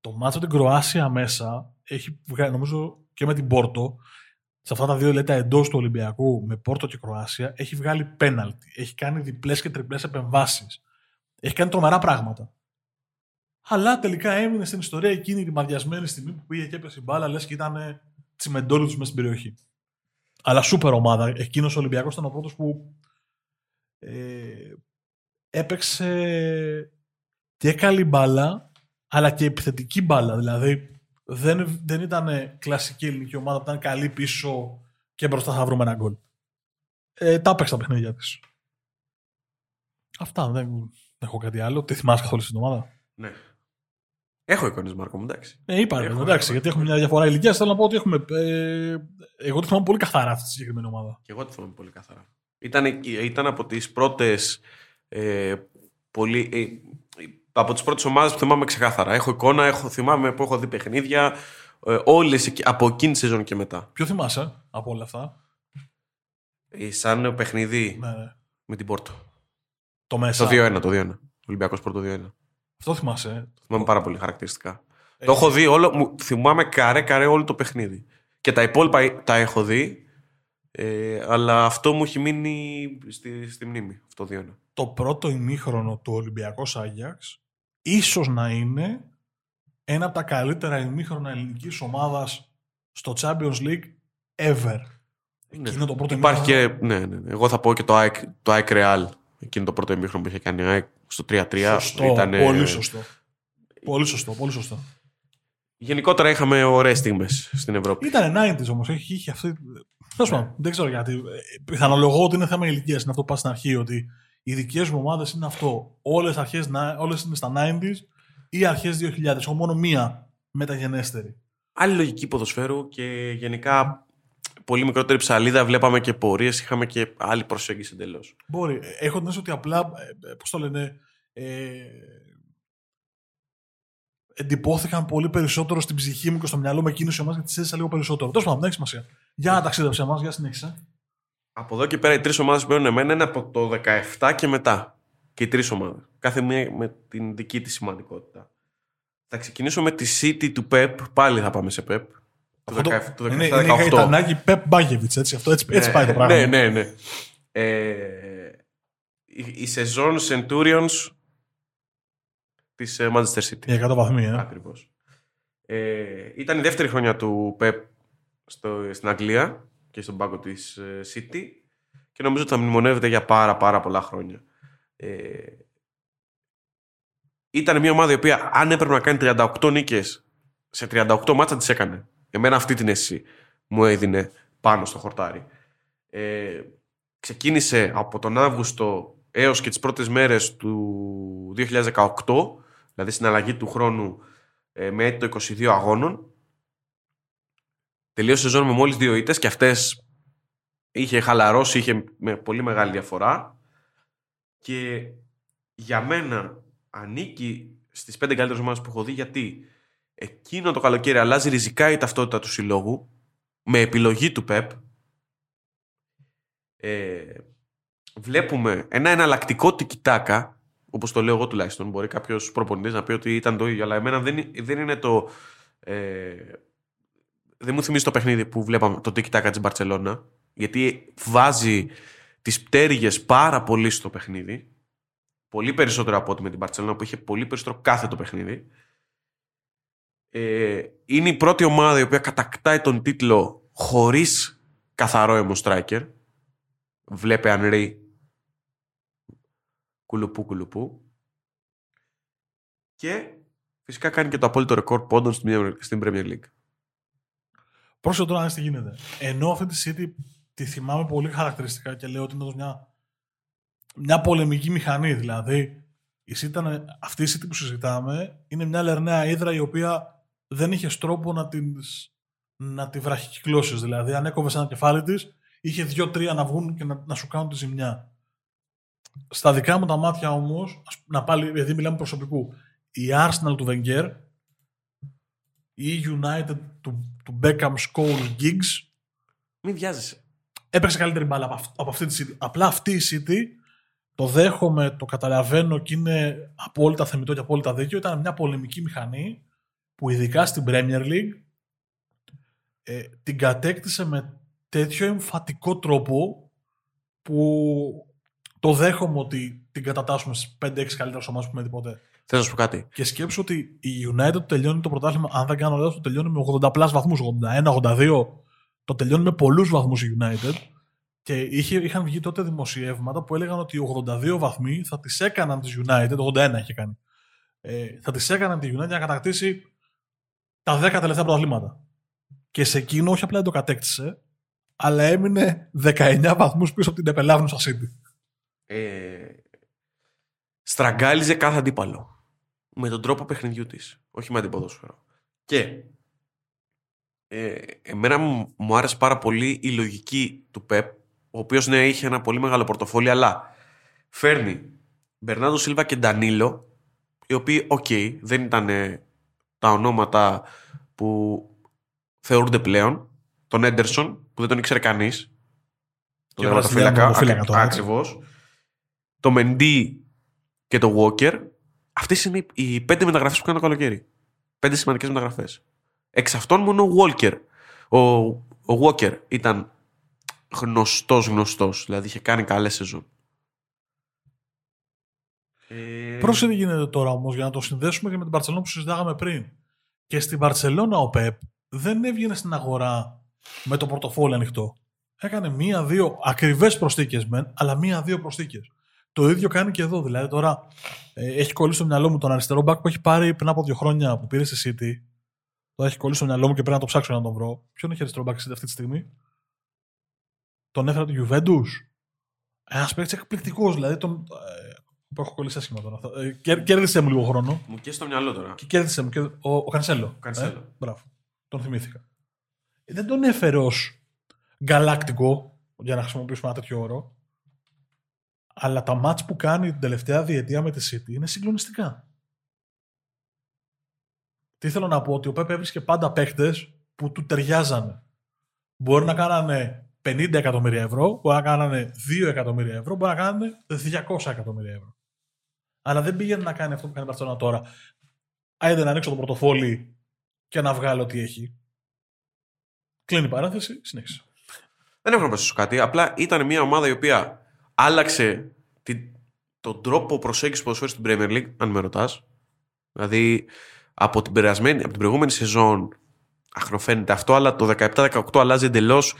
Το μάτσο την Κροάσια μέσα έχει βγάλει, νομίζω και με την Πόρτο, σε αυτά τα δύο λέτα εντός του Ολυμπιακού, με Πόρτο και Κροάσια, έχει βγάλει πέναλτι. Έχει κάνει διπλές και τριπλές επεμβάσεις. Έχει κάνει τρομερά πράγματα. Αλλά τελικά έμεινε στην ιστορία εκείνη τη μαδιασμένη στιγμή που πήγε και έπεσε η μπάλα, λες και ήταν τσιμεντόλου μέσα στην περιοχή. Αλλά σούπερ ομάδα. Εκείνος ο Ολυμπιακός ήταν ο πρώτος που ε, έπαιξε και καλή μπάλα, αλλά και επιθετική μπάλα. Δηλαδή δεν, δεν ήταν κλασική ελληνική ομάδα που ήταν καλή πίσω και μπροστά θα βρούμε ένα γκολ. Ε, τα έπαιξε τα παιχνίδια της. Αυτά. Δεν, δεν έχω κάτι άλλο. Τι θυμάσαι καθόλου στην ομάδα; Ναι. Έχω εικόνες, Μάρκο μου, εντάξει. Ε, είπα, έχω, εντάξει, γιατί έχουμε μια διαφορά ηλικίας. Θέλω να πω ότι έχουμε. Ε, εγώ τη θυμάμαι πολύ καθαρά αυτή τη συγκεκριμένη ομάδα. Και εγώ τη θυμάμαι πολύ καθαρά. Ήταν, ήταν από τις πρώτες. Ε, πολύ, ε, από τις πρώτες ομάδες που θυμάμαι ξεκάθαρα. Έχω εικόνα, έχω, θυμάμαι που έχω δει παιχνίδια. Ε, Όλες από εκείνη τη σεζόν και μετά. Ποιο θυμάσαι από όλα αυτά; Ε, σαν παιχνίδι ναι, ναι. με την Πόρτο. Το μέσα. Το 2-1, το 2-1. Ολυμπιακός Πόρτο 2-1. Αυτό θυμάσαι. Ε; Το θυμάμαι πάρα πολύ χαρακτηριστικά. Ε, το έχω δει όλο. Μου, θυμάμαι καρέ-καρέ όλο το παιχνίδι. Και τα υπόλοιπα τα έχω δει. Ε, αλλά αυτό μου έχει μείνει στη, στη μνήμη. Αυτό δύο Το πρώτο ημίχρονο του Ολυμπιακού Άγιαξ ίσως να είναι ένα από τα καλύτερα ημίχρονα ελληνικής ομάδας στο Champions League ever. Ναι. Εκείνο το πρώτο Υπάρχει ημίχρονο- και. Ναι, ναι, ναι. Εγώ θα πω και το ΑΕΚ, το ΑΕΚ Real. Εκείνο το πρώτο ημίχρονο που είχε κάνει ο ΑΕΚ στο 3-3. Σωστό, Ήτανε- πολύ σωστό. Πολύ σωστό, πολύ σωστό. Γενικότερα είχαμε ωραίες στιγμές στην Ευρώπη. Ήταν 90s όμως. Είχε, είχε αυτή. Τέλος πάντων, δεν ξέρω γιατί. Ε, Πιθανολογώ ότι είναι θέμα ηλικίας. Είναι αυτό που πας στην αρχή. Ότι οι δικές μου ομάδες είναι αυτό. Όλες όλες είναι στα 90s ή αρχές 2000. Έχω μόνο μία μεταγενέστερη. Άλλη λογική ποδοσφαίρου και γενικά πολύ μικρότερη ψαλίδα. Βλέπαμε και πορείες, είχαμε και άλλη προσέγγιση εντελώς. Μπορεί. Ε, Έχω την αίσθηση ότι απλά. Πώς το λένε. Ε, εντυπώθηκαν πολύ περισσότερο στην ψυχή μου και στο μυαλό μου εκείνου οι ομάδε γιατί τις έζησα λίγο περισσότερο. Τέλος πάντων, δεν έχει σημασία. Για να ταξίδεψε εμάς, για συνέχισε. Από εδώ και πέρα οι τρεις ομάδες που παίρνουν εμένα είναι από το 17 και μετά. Και οι τρεις ομάδες. Κάθε μία με την δική της σημαντικότητα. Θα ξεκινήσω με τη City του Pep. Πάλι θα πάμε σε Pep. Το Αυτό 17 το είναι, 17-18. είναι γαϊτανάκι Πεπ Μπάγκεβιτς, έτσι, αυτό, έτσι, έτσι πάει το πράγμα. Ναι, ναι, ναι. Ε, η, η σεζόν Centurions της ε, Manchester City. Για 100 βαθμοί, ε. Ακριβώς. Ε, ήταν η δεύτερη χρονιά του Pep στο, στην Αγγλία και στον πάγκο της ε, City και νομίζω ότι θα μνημονεύεται για πάρα πάρα πολλά χρόνια. Ε, ήταν μια ομάδα η οποία αν έπρεπε να κάνει 38 νίκες σε 38 μάτσα τις έκανε. Εμένα αυτή την αίσθηση μου έδινε πάνω στο χορτάρι. Ε, ξεκίνησε από τον Αύγουστο έως και τις πρώτες μέρες του 2018, δηλαδή στην αλλαγή του χρόνου ε, με έτο 22 αγώνων. Τελείωσε η σεζόν με μόλις δύο ήττες και αυτές είχε χαλαρώσει, είχε με πολύ μεγάλη διαφορά. Και για μένα ανήκει στις πέντε καλύτερες ομάδες που έχω δει γιατί εκείνο το καλοκαίρι αλλάζει ριζικά η ταυτότητα του συλλόγου με επιλογή του ΠΕΠ. Ε, βλέπουμε ένα εναλλακτικό τικιτάκα, όπως το λέω εγώ τουλάχιστον. Μπορεί κάποιος προπονητής να πει ότι ήταν το ίδιο, αλλά εμένα δεν, δεν είναι το. Ε, δεν μου θυμίζει το παιχνίδι που βλέπαμε το τικιτάκα της Μπαρτσελώνα, γιατί βάζει τις πτέρυγες πάρα πολύ στο παιχνίδι. Πολύ περισσότερο από ό,τι με την Μπαρτσελώνα που είχε πολύ περισσότερο κάθε το παιχνίδι. Ε, είναι η πρώτη ομάδα η οποία κατακτάει τον τίτλο χωρίς καθαρό αίμο striker. Βλέπε Ανρί κουλουπού κουλουπού. Και φυσικά κάνει και το απόλυτο ρεκόρ πόντων στην στην Premier League. Πρόσεχε τώρα να δεις τι γίνεται. Ενώ αυτή τη City τη θυμάμαι πολύ χαρακτηριστικά και λέω ότι είναι μια, μια πολεμική μηχανή. Δηλαδή, η City ήταν, αυτή η City που συζητάμε είναι μια λερναία ύδρα η οποία δεν είχε τρόπο να, την, να τη βραχικυκλώσεις. Δηλαδή, αν έκοβες ένα κεφάλι της, είχε δύο-τρία να βγουν και να, να σου κάνουν τη ζημιά. Στα δικά μου τα μάτια όμως, να πάλι, επειδή μιλάμε προσωπικού, η Arsenal του Wenger, η United του, του Beckham, Scholes, Giggs, Μην βιάζεσαι. έπαιξε καλύτερη μπάλα από, αυ- από αυτή τη City. Απλά αυτή η City, το δέχομαι, το καταλαβαίνω και είναι απόλυτα θεμητό και απόλυτα δίκαιο, ήταν μια πολεμική μηχανή που ειδικά στην Premier League ε, την κατέκτησε με τέτοιο εμφατικό τρόπο που το δέχομαι ότι την κατατάσσουμε στις 5-6 καλύτερες ομάδες που έχουμε δει ποτέ. Θέλω να σου πω κάτι. Και σκέψου ότι η United τελειώνει το πρωτάθλημα, αν δεν κάνω λάθος, το τελειώνει με 80 πλάς βαθμούς, 81-82. Το τελειώνει με πολλούς βαθμούς η United. Και είχε, είχαν βγει τότε δημοσιεύματα που έλεγαν ότι οι 82 βαθμοί θα τις έκαναν της United, 81 είχε κάνει, ε, θα τις έκαναν τη United για να κατακτήσει τα 10 τελευταία πρωταθλήματα. Και σε εκείνο όχι απλά δεν το κατέκτησε, αλλά έμεινε 19 βαθμούς πίσω από την επελάβνουσα City. Ε, στραγγάλιζε κάθε αντίπαλο. Με τον τρόπο παιχνιδιού της. Όχι με αντιποδόσφαιρο. Και ε, εμένα μου, μου άρεσε πάρα πολύ η λογική του Πεπ, ο οποίος ναι, είχε ένα πολύ μεγάλο πορτοφόλι, αλλά φέρνει Μπερνάρντο Σίλβα και Ντανίλο, οι οποίοι, οκ, δεν ήταν ε, τα ονόματα που θεωρούνται πλέον. Τον Έντερσον, που δεν τον ήξερε κανείς. Και ο Βραζιλιάνο τερματοφύλακα τώρα. Ακριβώς. Το Μεντί και το Walker. Αυτές είναι οι- οι πέντε μεταγραφές που κάνουν το καλοκαίρι. Πέντε σημαντικές μεταγραφές. Εξ αυτών μόνο ο Walker. Ο, ο Walker ήταν γνωστός γνωστός. Δηλαδή είχε κάνει καλές σεζόν. Ε, Πρόσεχε τι γίνεται τώρα όμως για να το συνδέσουμε και με την Παρσελόνα που συζητάγαμε πριν. Και στην Βαρσελόνα ο Πεπ δεν έβγαινε στην αγορά με το πορτοφόλι ανοιχτό. Έκανε μία-δύο ακριβές προσθήκες μεν, αλλά μία-δύο προσθήκες. Το ίδιο κάνει και εδώ. Δηλαδή τώρα ε, έχει κολλήσει στο μυαλό μου τον αριστερό μπακ που έχει πάρει πριν από δύο χρόνια που πήρε στη City. Το έχει κολλήσει στο μυαλό μου και πρέπει να το ψάξω να τον βρω. Ποιον έχει αριστερό μπακ αυτή τη στιγμή; Τον έφερα του Juventus. Ένας παίκτης εκπληκτικός. Δηλαδή τον, ε, που έχω κολλήσει άσχημα τώρα. Ε, κέρδισε μου λίγο χρόνο. Μου και στο μυαλό τώρα. Και κέρδισε μου. Και, ο, ο Κανσέλο. Κανσέλο. Ε, μπράβο. Τον θυμήθηκα. Ε, δεν τον έφερε ως γκαλάκτικο, για να χρησιμοποιήσουμε ένα τέτοιο όρο. Αλλά τα μάτς που κάνει την τελευταία διετία με τη City είναι συγκλονιστικά. Τι θέλω να πω, ότι ο Πέπε έβρισκε πάντα παίχτες που του ταιριάζανε. Μπορεί να κάνανε 50 εκατομμύρια ευρώ, μπορεί να κάνανε 2 εκατομμύρια ευρώ, μπορεί να κάνανε 200 εκατομμύρια ευρώ. Αλλά δεν πήγαινε να κάνει αυτό που κάνει η Μπαρσελόνα τώρα. Άιντε να ανοίξω το πορτοφόλι και να βγάλω τι έχει. Κλείνει η παράθεση, συνέχισε. Δεν έχω να προσθέσω κάτι. Απλά ήταν μια ομάδα η οποία άλλαξε την, τον τρόπο προσέγγισης που στην Premier League, αν με ρωτάς. Δηλαδή, από την, από την προηγούμενη σεζόν αχνοφαίνεται αυτό, αλλά το 17-18 αλλάζει εντελώς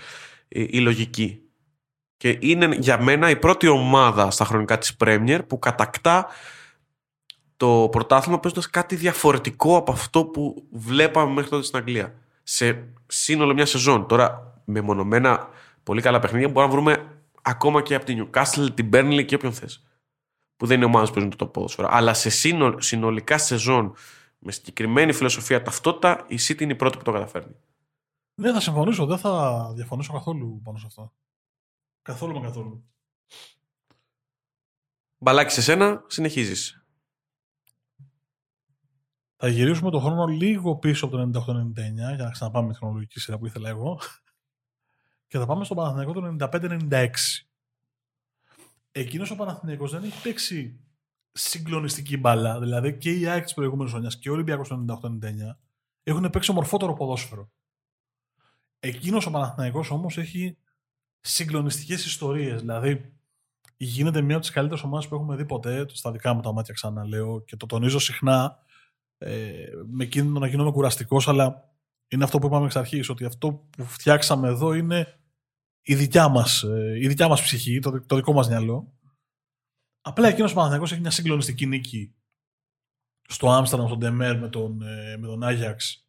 η λογική. Και είναι για μένα η πρώτη ομάδα στα χρονικά της Premier που κατακτά το πρωτάθλημα παίζοντας κάτι διαφορετικό από αυτό που βλέπαμε μέχρι τότε στην Αγγλία. Σε σύνολο μια σεζόν. Τώρα, με μονομένα πολύ καλά παιχνίδια, μπορούμε να βρούμε ακόμα και από την Newcastle, την Burnley και όποιον θες. Που δεν είναι ομάδες που παίζουν το ποδόσφαιρο. Αλλά σε συνολικά σεζόν, με συγκεκριμένη φιλοσοφία ταυτότητα, η City είναι η πρώτη που το καταφέρνει. Ναι, θα συμφωνήσω. Δεν θα διαφωνήσω καθόλου πάνω σε αυτό. Καθόλου με καθόλου. Μπαλάκι σε σένα, συνεχίζεις. Θα γυρίσουμε το χρόνο λίγο πίσω από το 98-99 για να ξαναπάμε με τη χρονολογική σειρά που ήθελα εγώ. Και θα πάμε στο Παναθηναϊκό το 95-96. Εκείνος ο Παναθηναϊκός δεν έχει παίξει συγκλονιστική μπάλα. Δηλαδή και η ΑΕΚ της προηγούμενης χρονιάς και ο Ολυμπιακός το 98-99 έχουν παίξει ομορφότερο ποδόσφαιρο. Εκείνος ο Παναθηναϊκός όμως έχει συγκλονιστικές ιστορίες. Δηλαδή γίνεται μία από τις καλύτερες ομάδες που έχουμε δει ποτέ. Στα δικά μου τα μάτια ξαναλέω και το τονίζω συχνά. Ε, με κίνδυνο να γίνομαι κουραστικός, αλλά είναι αυτό που είπαμε εξ αρχής, ότι αυτό που φτιάξαμε εδώ είναι η δικιά μας ε, η δικιά μας ψυχή, το, το δικό μας μυαλό. Απλά εκείνος ο Παναθηναϊκός έχει μια συγκλονιστική νίκη στο Άμστερνταμ, στον Ντεμέρ με τον, ε, με τον Άγιαξ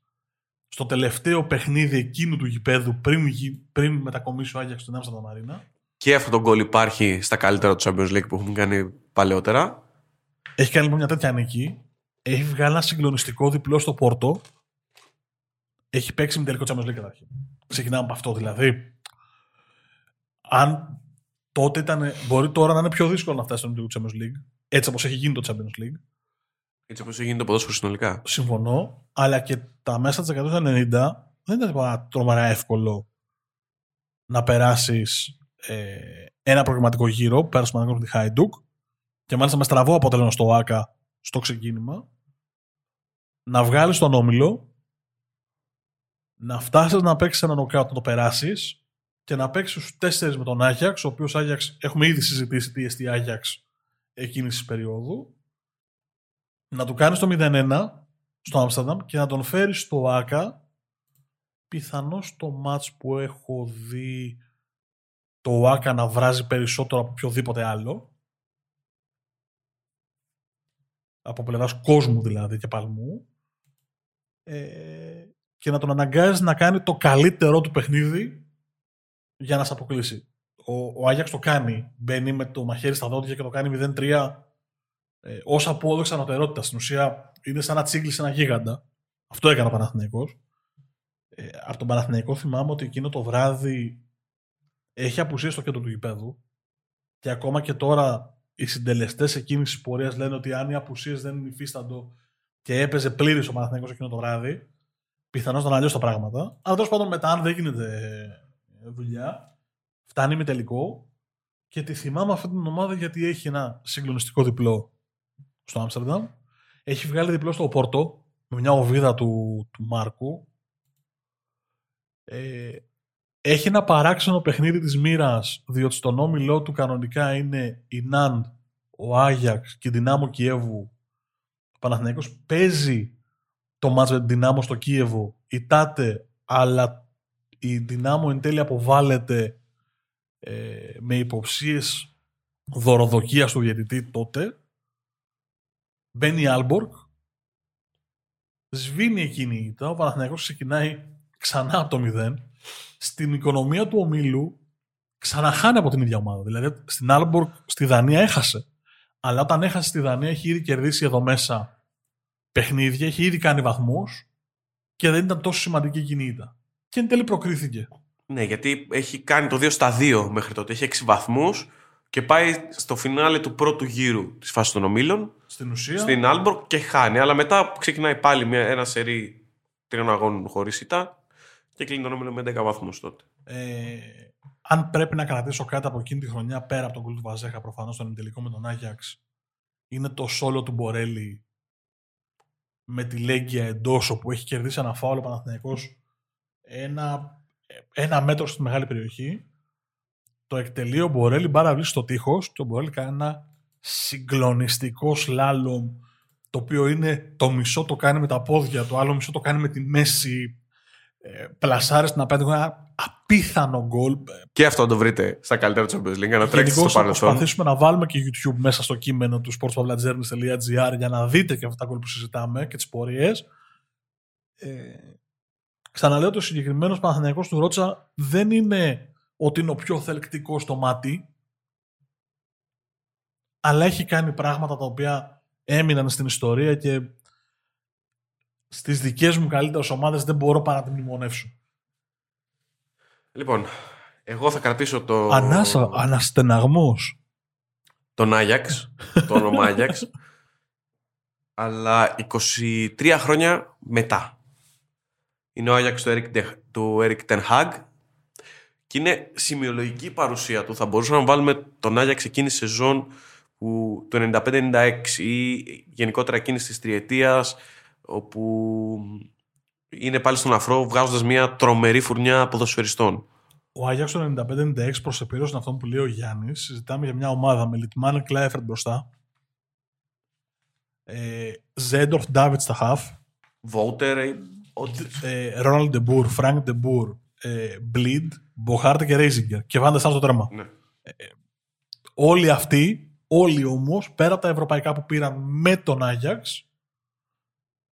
στο τελευταίο παιχνίδι εκείνου του γηπέδου πριν, πριν μετακομίσει ο Άγιαξ στον Άμστερνταμ Μαρίνα. Και αυτό το γκολ υπάρχει στα καλύτερα του Champions League που έχουμε κάνει παλαιότερα. Έχει κάνει λοιπόν μια τέτοια νίκη. Έχει βγάλει ένα συγκλονιστικό διπλό στο Πόρτο. Έχει παίξει με τελικό Champions League καταρχήν. Ξεκινάμε από αυτό δηλαδή. Αν τότε ήταν. Μπορεί τώρα να είναι πιο δύσκολο να φτάσει στο τελικό Champions League. Έτσι όπως έχει γίνει το Champions League. Έτσι όπως έχει γίνει το ποδόσφαιρο συνολικά. Συμφωνώ. Αλλά και τα μέσα της 190 δεν ήταν τίποτα τρομερά εύκολο να περάσεις ε, ένα προγραμματικό γύρο. Πέρασε με τη Χάιντουκ και μάλιστα με στραβό αποτέλεσμα στο ΆΚΑ στο ξεκίνημα. Να βγάλεις τον όμιλο, να φτάσεις να παίξεις ένα νοκάουτ να το περάσεις και να παίξει στους τέσσερις με τον Άγιαξ, ο οποίος Άγιαξ έχουμε ήδη συζητήσει τι εστί Άγιαξ εκείνης της περίοδου να του κάνει το 0-1 στο Άμστερνταμ και να τον φέρει στο ΆΚΑ πιθανώς το μάτς που έχω δει το ΆΚΑ να βράζει περισσότερο από οποιοδήποτε άλλο. Από πλευράς κόσμου δηλαδή και παλμού. Ε, και να τον αναγκάζει να κάνει το καλύτερό του παιχνίδι για να σε αποκλείσει. Ο, ο Άγιαξ το κάνει. Μπαίνει με το μαχαίρι στα δόντια και το κάνει 0-3 ε, ω απόδοξη ανωτερότητα. Στην ουσία είναι σαν να τσίγκλει ένα γίγαντα. Αυτό έκανε ο Παναθηναϊκός. Ε, από τον Παναθηναϊκό θυμάμαι ότι εκείνο το βράδυ έχει απουσία στο κέντρο του γηπέδου και ακόμα και τώρα οι συντελεστές εκείνη τη πορείας λένε ότι αν οι απουσίες δεν υφίσταντο και έπαιζε πλήρης ο Παναθηναϊκός εκείνο το βράδυ, πιθανώς να αλλιώς τα πράγματα. Αλλά τέλος πάντων μετά, αν δεν γίνεται ε, δουλειά, φτάνει με τελικό και τη θυμάμαι αυτή την ομάδα γιατί έχει ένα συγκλονιστικό διπλό στο Άμστερνταμ. Έχει βγάλει διπλό στο Πόρτο με μια οβίδα του, του Μάρκου. Ε, έχει ένα παράξενο παιχνίδι της μοίρας, διότι στον όμιλό του κανονικά είναι η Ναντ, ο Άγιαξ και η Δυνάμο Κιέβου. Ο Παναθηναϊκός παίζει το μάτς με την Δυνάμο στο Κίεβο ητάτε, αλλά η Δυνάμο εν τέλει αποβάλλεται ε, με υποψίες δωροδοκίας του διαιτητή τότε. Μπαίνει η Άλμποργκ, σβήνει εκείνη η ήττα, ο Παναθηναϊκός ξεκινάει ξανά από το μηδέν. Στην οικονομία του ομίλου ξαναχάνει από την ίδια ομάδα. Δηλαδή στην Άλμποργκ στη Δανία έχασε. Αλλά όταν έχασε στη Δανία έχει ήδη κερδίσει εδώ μέσα παιχνίδια, έχει ήδη κάνει βαθμούς και δεν ήταν τόσο σημαντική η κινήτα. Και εν τέλει προκρίθηκε. Ναι, γιατί έχει κάνει το 2 στα 2 μέχρι τότε. Έχει 6 βαθμούς και πάει στο φινάλε του πρώτου γύρου της φάσης των ομίλων. Στην ουσία. Στην Άλμπορκ και χάνει. Αλλά μετά ξεκινάει πάλι μια, ένα σερί τριών αγώνων χωρίς ήττα και κλείνει τον όμιλο με 10 βαθμούς τότε. Ε, αν πρέπει να κρατήσω κάτι από εκείνη τη χρονιά πέρα από τον κουλ του Βαζέχα προφανώς στον τελικό με τον Άγιαξ, είναι το σόλο του Μπορέλη με τη Λέγκια εντός όπου έχει κερδίσει ένα φάουλο Παναθηναϊκός ένα, ένα μέτρο στη μεγάλη περιοχή. Το εκτελεί ο Μπορέλη, μπάρα στο τείχος και ο Μπορέλη κάνει ένα συγκλονιστικό σλάλομ το οποίο είναι το μισό το κάνει με τα πόδια, το άλλο μισό το κάνει με τη μέση ε, πλασάρες στην απέναντι ένα απίθανο γκολ. Και αυτό το βρείτε στα καλύτερα του Champions League για να τρέξετε στο παρελθόν. Θα προσπαθήσουμε να βάλουμε και YouTube μέσα στο κείμενο του sportspavlagernis.gr για να δείτε και αυτά τα γκολ που συζητάμε και τις πορείες. Ε, ξαναλέω ότι ο συγκεκριμένος Παναθηναϊκός του Ρότσα δεν είναι ότι είναι ο πιο θελκτικός στο μάτι, αλλά έχει κάνει πράγματα τα οποία έμειναν στην ιστορία και στις δικές μου καλύτερες ομάδες δεν μπορώ παρά να την μνημονεύσω. Λοιπόν, εγώ θα κρατήσω το... Ανάσα, αναστεναγμός. Τον Άγιαξ, το όνομα Άγιαξ. αλλά 23 χρόνια μετά. Είναι ο Άγιαξ του Eric, του Eric Ten Hag και είναι σημειολογική παρουσία του. Θα μπορούσαμε να βάλουμε τον Άγιαξ εκείνη τη σεζόν που το 95-96 ή γενικότερα εκείνη της τριετίας όπου είναι πάλι στον αφρό βγάζοντας μια τρομερή φουρνιά ποδοσφαιριστών. Ο Άγιαξ το 95-96 προς επίρρωση αυτό που λέει ο Γιάννης. Συζητάμε για μια ομάδα με Λιτμάν Κλάιφερντ μπροστά. Ε, Σέεντορφ Ντάβιτς στα χαφ. Βόουτερ. Ρόναλντ Ντε Μπουρ, Φρανκ Ντε Μπουρ, Μπλιντ, Μπογκάρντε και Ρέιζιγκερ. Και Βάντε στο τέρμα. Ναι. Ε, όλοι αυτοί, όλοι όμως, πέρα από τα ευρωπαϊκά που πήραν με τον Άγιαξ,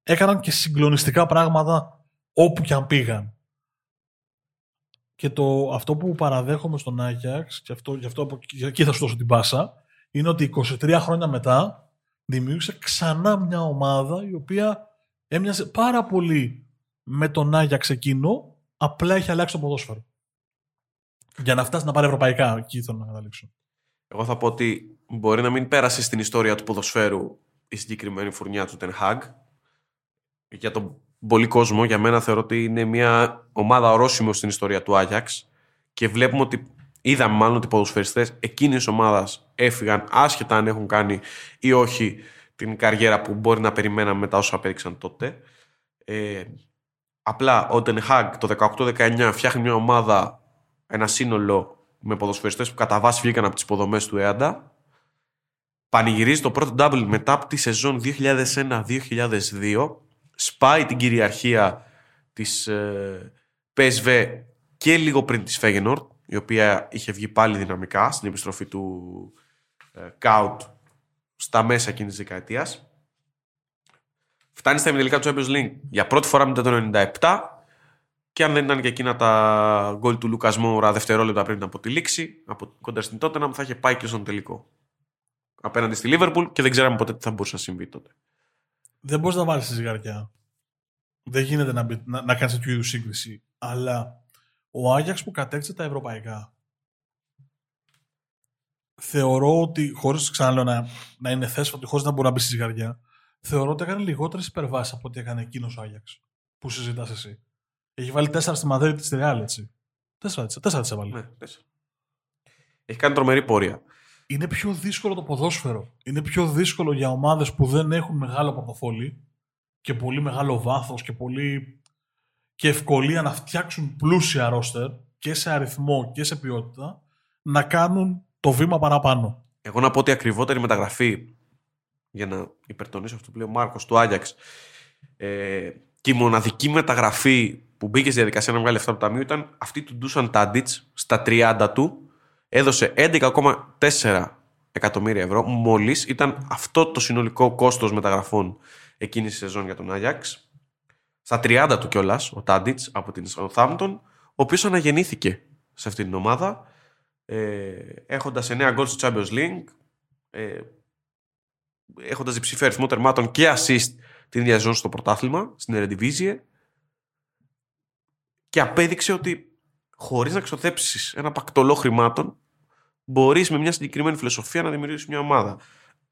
έκαναν και συγκλονιστικά πράγματα όπου και αν πήγαν. Και το, αυτό που παραδέχομαι στον Άγιαξ, και αυτό, γι' αυτό εκεί θα σου δώσω την πάσα, είναι ότι 23 χρόνια μετά δημιούργησε ξανά μια ομάδα η οποία έμοιαζε πάρα πολύ με τον Άγιαξ εκείνο, απλά έχει αλλάξει το ποδόσφαιρο. Για να φτάσει να πάρει ευρωπαϊκά, εκεί θέλω να καταλήξω. Εγώ θα πω ότι μπορεί να μην πέρασε στην ιστορία του ποδοσφαίρου η συγκεκριμένη φουρνιά του Ten Hag, για τον πολύ κόσμο, για μένα θεωρώ ότι είναι μια ομάδα ορόσημος στην ιστορία του Άγιαξ και βλέπουμε ότι είδαμε μάλλον ότι οι ποδοσφαιριστές εκείνης της ομάδας έφυγαν άσχετα αν έχουν κάνει ή όχι την καριέρα που μπορεί να περιμέναμε μετά όσα απέδειξαν τότε. Ε, απλά ο Τενχάγκ το 18-19 φτιάχνει μια ομάδα, ένα σύνολο με ποδοσφαιριστές που κατά βάση βγήκαν από τις υποδομές του ΕΑΝΤΑ πανηγυρίζει το πρώτο double μετά από τη σεζόν 2001-2002 σπάει την κυριαρχία της ε, PSV και λίγο πριν της Φέγενορτ, η οποία είχε βγει πάλι δυναμικά στην επιστροφή του ε, Κάουτ στα μέσα εκείνης της δεκαετίας. Φτάνει στα ημιτελικά του Champions League για πρώτη φορά μετά το 97 και αν δεν ήταν και εκείνα τα γκολ του Λούκα Μόουρα δευτερόλεπτα πριν από τη λήξη, από κοντά στην τότε, να θα είχε πάει και στον τελικό. Απέναντι στη Λίβερπουλ και δεν ξέραμε ποτέ τι θα μπορούσε να συμβεί τότε δεν μπορείς να βάλεις τη ζυγαριά. Δεν γίνεται να, να, να κάνεις τέτοιου είδους σύγκριση. Αλλά ο Άγιαξ που κατέκτησε τα ευρωπαϊκά θεωρώ ότι, χωρίς ξαναλέω να, να είναι θέσφατο, χωρίς να μπορεί να μπει στη ζυγαριά, θεωρώ ότι έκανε λιγότερες υπερβάσεις από ό,τι έκανε εκείνος ο Άγιαξ που συζητάς εσύ. Έχει βάλει τέσσερα στη Μαδρίτη στη Ρεάλ, έτσι. Τέσσερα, τέσσερα της έβαλε. Ναι, τέσσερα. Έχει κάνει τρομερή πορεία είναι πιο δύσκολο το ποδόσφαιρο. Είναι πιο δύσκολο για ομάδες που δεν έχουν μεγάλο πορτοφόλι και πολύ μεγάλο βάθος και πολύ και ευκολία να φτιάξουν πλούσια ρόστερ και σε αριθμό και σε ποιότητα να κάνουν το βήμα παραπάνω. Εγώ να πω ότι ακριβότερη μεταγραφή για να υπερτονίσω αυτό που λέει ο Μάρκος του Άγιαξ Ε, και η μοναδική μεταγραφή που μπήκε στη διαδικασία να βγάλει αυτά από το ταμείο ήταν αυτή του Ντούσαν Τάντιτς στα 30 του. Έδωσε 11,4 εκατομμύρια ευρώ. Μόλις ήταν αυτό το συνολικό κόστος μεταγραφών εκείνη τη σεζόν για τον Άγιαξ. Στα 30 του κιόλας, ο Τάντιτς από την Southampton, ο οποίος αναγεννήθηκε σε αυτή την ομάδα, ε, έχοντας 9 γκολ στο Champions League, ε, έχοντας διψηφία αριθμό τερμάτων και assist την ίδια ζώνη στο πρωτάθλημα, στην Eredivisie και απέδειξε ότι χωρίς να ξοδέψεις ένα πακτολό χρημάτων μπορείς με μια συγκεκριμένη φιλοσοφία να δημιουργήσεις μια ομάδα.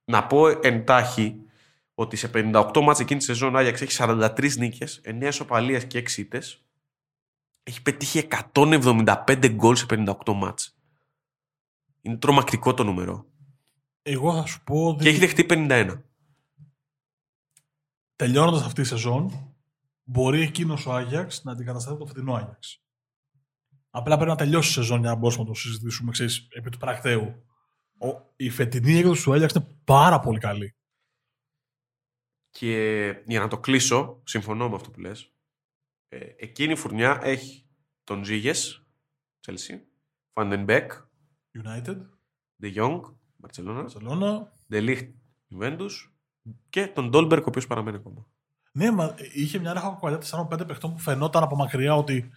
Να πω εντάχει ότι σε 58 μάτς εκείνη τη σεζόν Άγιαξ έχει 43 νίκες, 9 σοπαλίες και 6 ήττες. Έχει πετύχει 175 γκολ σε 58 μάτς. Είναι τρομακτικό το νούμερο. Εγώ θα σου πω... Και έχει δεχτεί 51. Τελειώνοντας αυτή τη σεζόν, μπορεί εκείνος ο Άγιαξ να αντικατασταθεί το φετινό Άγιαξ. Απλά πρέπει να τελειώσει η σεζόν για να μπορούμε να το συζητήσουμε ξέρεις, επί του πρακτέου. Ο, η φετινή έκδοση του Άγιαξ είναι πάρα πολύ καλή. Και για να το κλείσω, συμφωνώ με αυτό που λες, ε, εκείνη η φουρνιά έχει τον Ζήγες, Chelsea, Φαντενμπεκ, United, De Jong, Barcelona, Barcelona. De Ligt, Juventus και τον Ντόλμπερκ, ο οποίος παραμένει ακόμα. Ναι, μα είχε μια ράχα κοκαλιά 4-5 παιχτών που φαινόταν από μακριά ότι.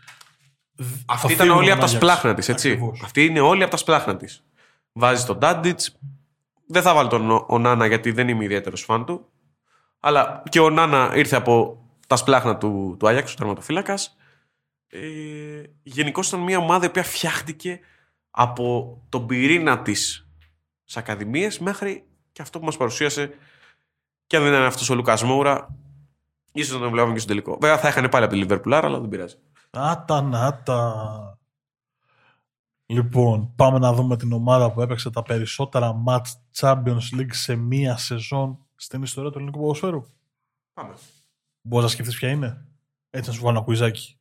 Αυτή θα ήταν φύγουν όλοι ο από τα Άγιαξ. σπλάχνα της, έτσι. Ακριβώς. Αυτή είναι όλοι από τα σπλάχνα της. Βάζει τον Ντάντιτ. Δεν θα βάλει τον ο- ο Νάνα γιατί δεν είμαι ιδιαίτερος φαν του. Αλλά και ο Νάνα ήρθε από τα σπλάχνα του, του Άγιαξ, ο τερματοφύλακας. Ε, Γενικώς ήταν μια ομάδα η οποία φτιάχτηκε από τον πυρήνα της στι ακαδημίες μέχρι και αυτό που μας παρουσίασε. Και αν δεν ήταν αυτός ο Λουκά Μόουρα, ίσως να τον βλέπαμε και στο τελικό. Βέβαια θα είχαν πάλι από τη Λιβερπουλάρα, αλλά δεν πειράζει. Άτα, νάτα. Λοιπόν, πάμε να δούμε την ομάδα που έπαιξε τα περισσότερα match Champions League σε μία σεζόν στην ιστορία του ελληνικού ποδοσφαίρου. Πάμε. Μπορείς να σκεφτείς ποια είναι; Έτσι να σου βάλω ένα κουιζάκι.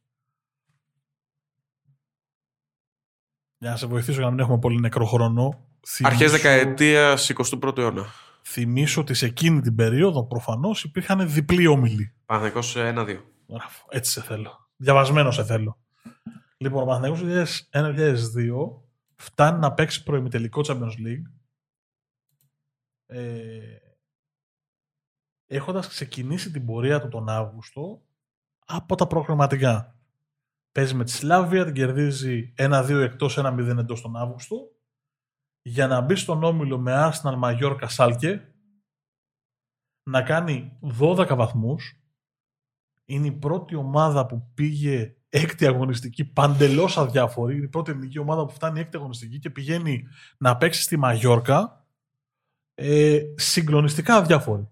Για να σε βοηθήσω για να μην έχουμε πολύ νεκρό χρόνο. Αρχές θυμίσω- δεκαετίας 21ου αιώνα. Θυμίσω ότι σε εκείνη την περίοδο προφανώς υπήρχαν διπλοί όμιλοι. Παναθηναϊκός 1-2. Μπράβο, έτσι σε θέλω. Διαβασμένο σε θέλω. Λοιπόν, ο Παναθηναϊκός 1-2002 φτάνει να παίξει προημιτελικό Champions League ε, έχοντας ξεκινήσει την πορεία του τον Αύγουστο από τα προγραμματικά. Παίζει με τη Σλάβια, την κερδίζει 1-2 εκτός 1-0 εντός τον Αύγουστο για να μπει στον όμιλο με Arsenal, Mallorca, Σάλκε να κάνει 12 βαθμούς είναι η πρώτη ομάδα που πήγε έκτη αγωνιστική παντελώς αδιάφορη. Είναι η πρώτη ελληνική ομάδα που φτάνει έκτη αγωνιστική και πηγαίνει να παίξει στη Μαγιόρκα ε, συγκλονιστικά αδιάφορη.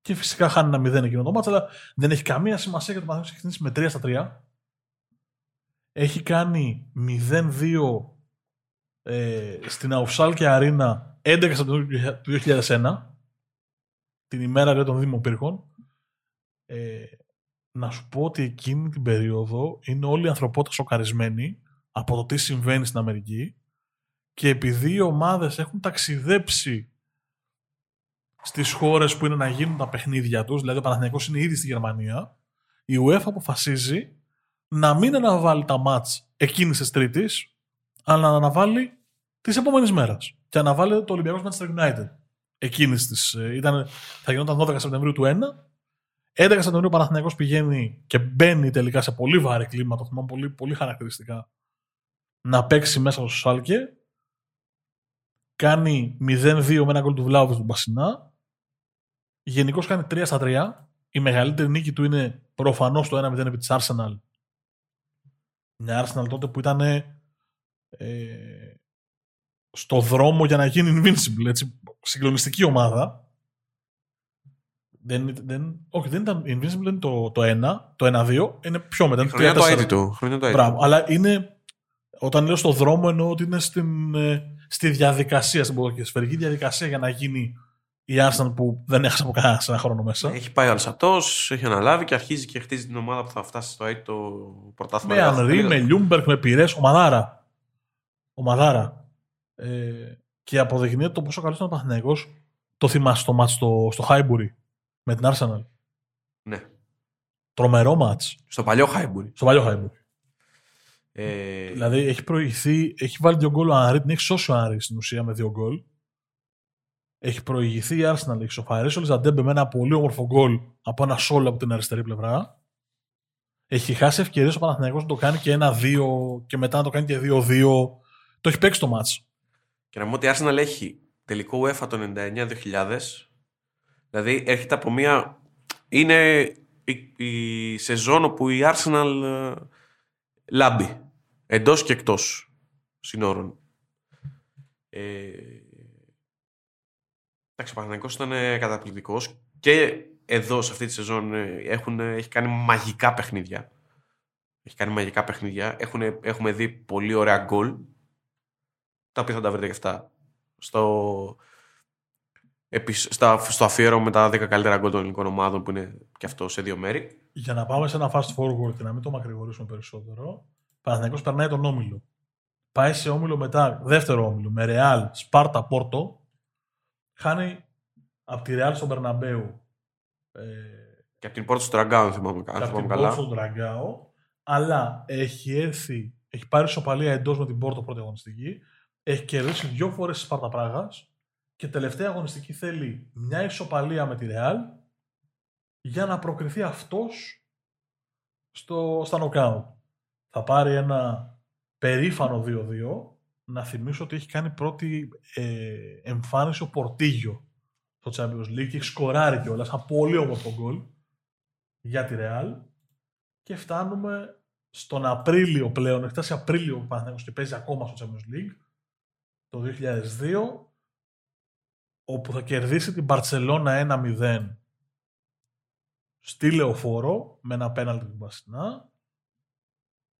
Και φυσικά χάνει ένα μηδέν εκείνο το μάτς, αλλά δεν έχει καμία σημασία γιατί το Παναθηναϊκός έχει ξεκινήσει με 3 στα 3. Έχει κάνει 0-2 ε, στην Αουσάλ Αρίνα 11 Σεπτεμβρίου του 2001 την ημέρα λέει, των Δημοπύρχων ε, να σου πω ότι εκείνη την περίοδο είναι όλη η ανθρωπότητα σοκαρισμένη από το τι συμβαίνει στην Αμερική και επειδή οι ομάδες έχουν ταξιδέψει στις χώρες που είναι να γίνουν τα παιχνίδια τους, δηλαδή ο Παναθηναϊκός είναι ήδη στη Γερμανία, η UEFA αποφασίζει να μην αναβάλει τα μάτς εκείνης της Τρίτης, αλλά να αναβάλει της επόμενης μέρας. Και αναβάλει το Ολυμπιακός Manchester United. Εκείνης της, ε, ήταν, θα γινόταν 12 Σεπτεμβρίου του 1 11 Σεπτεμβρίου ο Παναθηναϊκός πηγαίνει και μπαίνει τελικά σε πολύ βάρη κλίμα, το θυμάμαι πολύ, πολύ χαρακτηριστικά, να παίξει μέσα στο Σάλκε. Κάνει 0-2 με ένα γκολ του Βλάβου του Μπασινά. Γενικώς κάνει 3 στα 3. Η μεγαλύτερη νίκη του είναι προφανώς το 1-0 επί της Arsenal. Μια Arsenal τότε που ήταν ε, στο δρόμο για να γίνει invincible. Έτσι, συγκλονιστική ομάδα. Δεν, δεν, όχι, δεν ήταν Invincible, είναι το, το 1, το 1-2, είναι πιο μετά. είναι Χρονιά το 3-4. έτη του. Χρονιά το έτη του. Μπράβο, αλλά είναι, όταν λέω στο δρόμο εννοώ ότι είναι στην, ε, στη διαδικασία, στην ποδοσφαιρική διαδικασία για να γίνει η Arsenal που δεν έχασε από κανένα σε ένα χρόνο μέσα. Έχει πάει ο Αλσατός, έχει αναλάβει και αρχίζει και χτίζει την ομάδα που θα φτάσει στο αήττητο πρωτάθλημα. με Ανρί, με Λιούνγκμπεργκ, με Πιρές, ομαδάρα. Ομαδάρα. Ε, και αποδεικνύεται το πόσο καλός ήταν ο Παναθηναϊκός. Το θυμάσαι το ματς στο, στο Χάιμπουρι με την Arsenal; Ναι. Τρομερό ματς. Στο παλιό Χάιμπουρι. Στο παλιό Χάιμπουρι. Ε, Δηλαδή έχει προηγηθεί, έχει βάλει δύο γκολ ο Ανρί, την έχει σώσει ο Ανρί στην ουσία με δύο γκολ. Έχει προηγηθεί η Arsenal, έχει ισοφαρίσει ο Ολισαντέμπε με ένα πολύ όμορφο γκολ από ένα σόλο από την αριστερή πλευρά. Έχει χάσει ευκαιρίες ο Παναθηναϊκός να το κάνει και ένα-δύο και μετά να το κάνει και δύο-δύο. Το έχει παίξει το ματς. Και να πούμε ότι η Arsenal έχει τελικό UEFA το 99-2000. Δηλαδή έρχεται από μια. Είναι η, η σεζόν όπου η Arsenal ε, λάμπει. Εντός και εκτός συνόρων. Ε, εντάξει, ο Παναθηναϊκός ήταν καταπληκτικός και εδώ σε αυτή τη σεζόν ε, έχουν, έχει κάνει μαγικά παιχνίδια. Έχει κάνει μαγικά παιχνίδια. Έχουν, έχουμε δει πολύ ωραία γκολ. Τα οποία θα τα βρείτε και αυτά στο, επισ- στα, στο αφιέρωμα με τα 10 καλύτερα γκολ των ελληνικών ομάδων που είναι και αυτό σε δύο μέρη. Για να πάμε σε ένα fast forward και να μην το μακρηγορήσουμε περισσότερο, ο Παναθηναϊκός περνάει τον όμιλο. Πάει σε όμιλο μετά, δεύτερο όμιλο, με Ρεάλ, Σπάρτα, Πόρτο. Χάνει από τη Ρεάλ στον Περναμπέου. Ε, Και από την πόρτα του Τραγκάου, αν θυμάμαι, αν και από θυμάμαι την καλά. Πόρτο στον Τραγκάο. Αλλά έχει έρθει, έχει πάρει σοπαλία εντός με την Πόρτο πρώτη αγωνιστική. Έχει κερδίσει δύο φορές της Σπάρτα Πράγας. Και τελευταία αγωνιστική θέλει μια ισοπαλία με τη Ρεάλ για να προκριθεί αυτός στο, στα νοκάουτ. Θα πάρει ένα περήφανο 2-2. Να θυμίσω ότι έχει κάνει πρώτη ε, εμφάνιση ο Πορτίγιο στο Champions League και έχει σκοράρει κιόλας ένα πολύ όμορφο γκολ για τη Ρεάλ και φτάνουμε στον Απρίλιο πλέον, έχει φτάσει Απρίλιο ο Παναθηναϊκός και παίζει ακόμα στο Champions League το 2002 όπου θα κερδίσει την Μπαρτσελώνα 1-0 στη Λεωφόρο με ένα πέναλτι του Μπασινά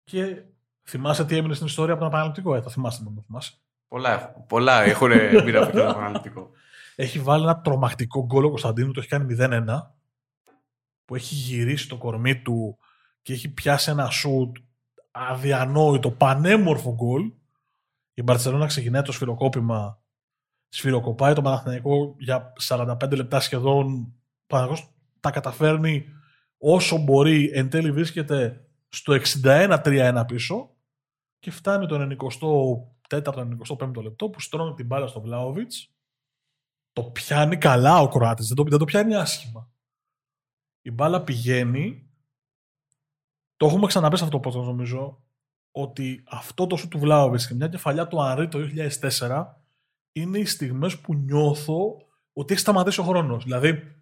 και θυμάσαι τι έμεινε στην ιστορία από τον επαναληπτικό, ε, θα θυμάστε να το θυμάσαι. Πολλά, έχουν- πολλά έχουν μπει από το επαναληπτικό. Έχει βάλει ένα τρομακτικό γκολ ο Κωνσταντίνου, το έχει κάνει 0-1 που έχει γυρίσει το κορμί του και έχει πιάσει ένα σουτ αδιανόητο, πανέμορφο γκολ. Η Μπαρτσελώνα ξεκινάει το σφυροκόπημα, σφυροκοπάει το Παναθηναϊκό για 45 λεπτά σχεδόν. Ο Παναθηναϊκός τα καταφέρνει όσο μπορεί, εν τέλει βρίσκεται στο 61-3-1 πίσω και φτάνει το 94ο-95ο λεπτό που στρώνει την μπάλα στο Βλάοβιτς το πιάνει καλά ο Κροάτης, δεν το, δεν το πιάνει άσχημα. Η μπάλα πηγαίνει, το έχουμε ξαναπεί σε αυτό το podcast νομίζω, ότι αυτό το σου του Βλάοβιτς και μια κεφαλιά του Ανρί το 2004 είναι οι στιγμές που νιώθω ότι έχει σταματήσει ο χρόνος. Δηλαδή,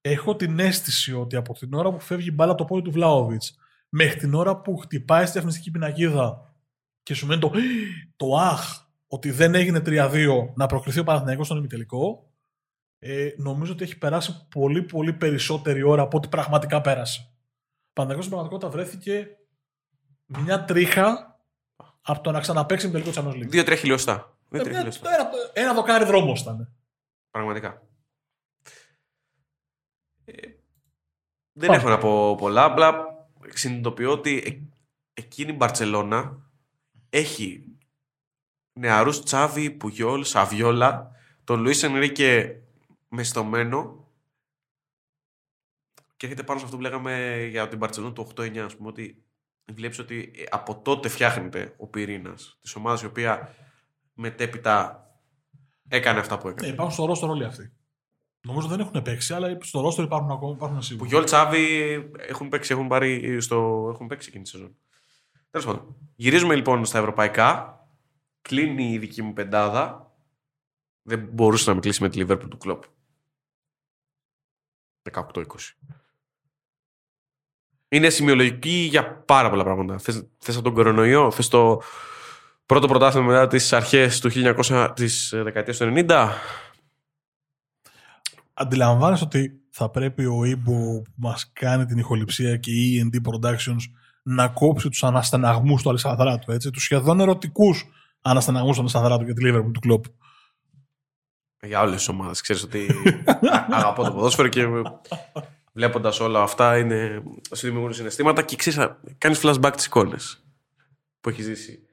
έχω την αίσθηση ότι από την ώρα που φεύγει η μπάλα από το πόδι του Βλάοβιτς μέχρι την ώρα που χτυπάει στη διαφημιστική πινακίδα και σου μένει το, το αχ ότι δεν έγινε 3-2 να προκριθεί ο Παναθηναϊκός στον ημιτελικό, ε, νομίζω ότι έχει περάσει πολύ πολύ περισσότερη ώρα από ό,τι πραγματικά πέρασε. Ο Παναθηναϊκός στην πραγματικότητα βρέθηκε μια τρίχα από το να ξαναπαίξει με τελικό Champions League. Δύο-τρία χιλιοστά. Ε, Δύο-τρία μια- χιλιοστά. ένα, ένα δοκάρι δρόμος ήταν. Πραγματικά. Ε, δεν Πάμε. έχω να πω πολλά. Απλά συνειδητοποιώ ότι ε- εκείνη η Μπαρτσελώνα έχει νεαρούς Τσάβη, Πουγιόλ, Σαβιόλα, τον Λουίς Ενρίκε μεστομένο και έρχεται πάνω σε αυτό που λέγαμε για την Μπαρτσελώνα του 8-9, ας πούμε, ότι βλέπεις ότι ε, από τότε φτιάχνεται ο πυρήνας της ομάδας η οποία μετέπειτα έκανε αυτά που έκανε. Ναι, υπάρχουν στο ρόστο όλοι αυτοί. Νομίζω δεν έχουν παίξει, αλλά στο ρόστο υπάρχουν ακόμα υπάρχουν σίγουρα. Που Γιόλ Τσάβη έχουν παίξει, έχουν, πάρει στο, έχουν παίξει εκείνη τη σεζόν. Τέλος πάντων. Γυρίζουμε λοιπόν στα ευρωπαϊκά. Κλείνει η δική μου πεντάδα. Δεν μπορούσε να με κλείσει με τη Liverpool του κλοπ. 18-20. Είναι σημειολογική για πάρα πολλά πράγματα. Θες, θες από τον κορονοϊό, θες το πρώτο πρωτάθλημα μετά τις αρχές του 1900, της ε, δεκαετίας του 90. Αντιλαμβάνεσαι ότι θα πρέπει ο Ήμπο που μας κάνει την ηχοληψία και η E&D Productions να κόψει τους αναστεναγμούς του Αλessandrάτου, έτσι, τους σχεδόν ερωτικούς αναστεναγμούς του Αλessandrάτου για τη Liverpool του κλοπ. Για όλε τι ομάδες. Ξέρεις ότι α- αγαπώ το ποδόσφαιρο και βλέποντας όλα αυτά είναι, σου δημιουργούν συναισθήματα και ξέρεις, κάνεις flashback τις εικόνες που έχεις ζήσει.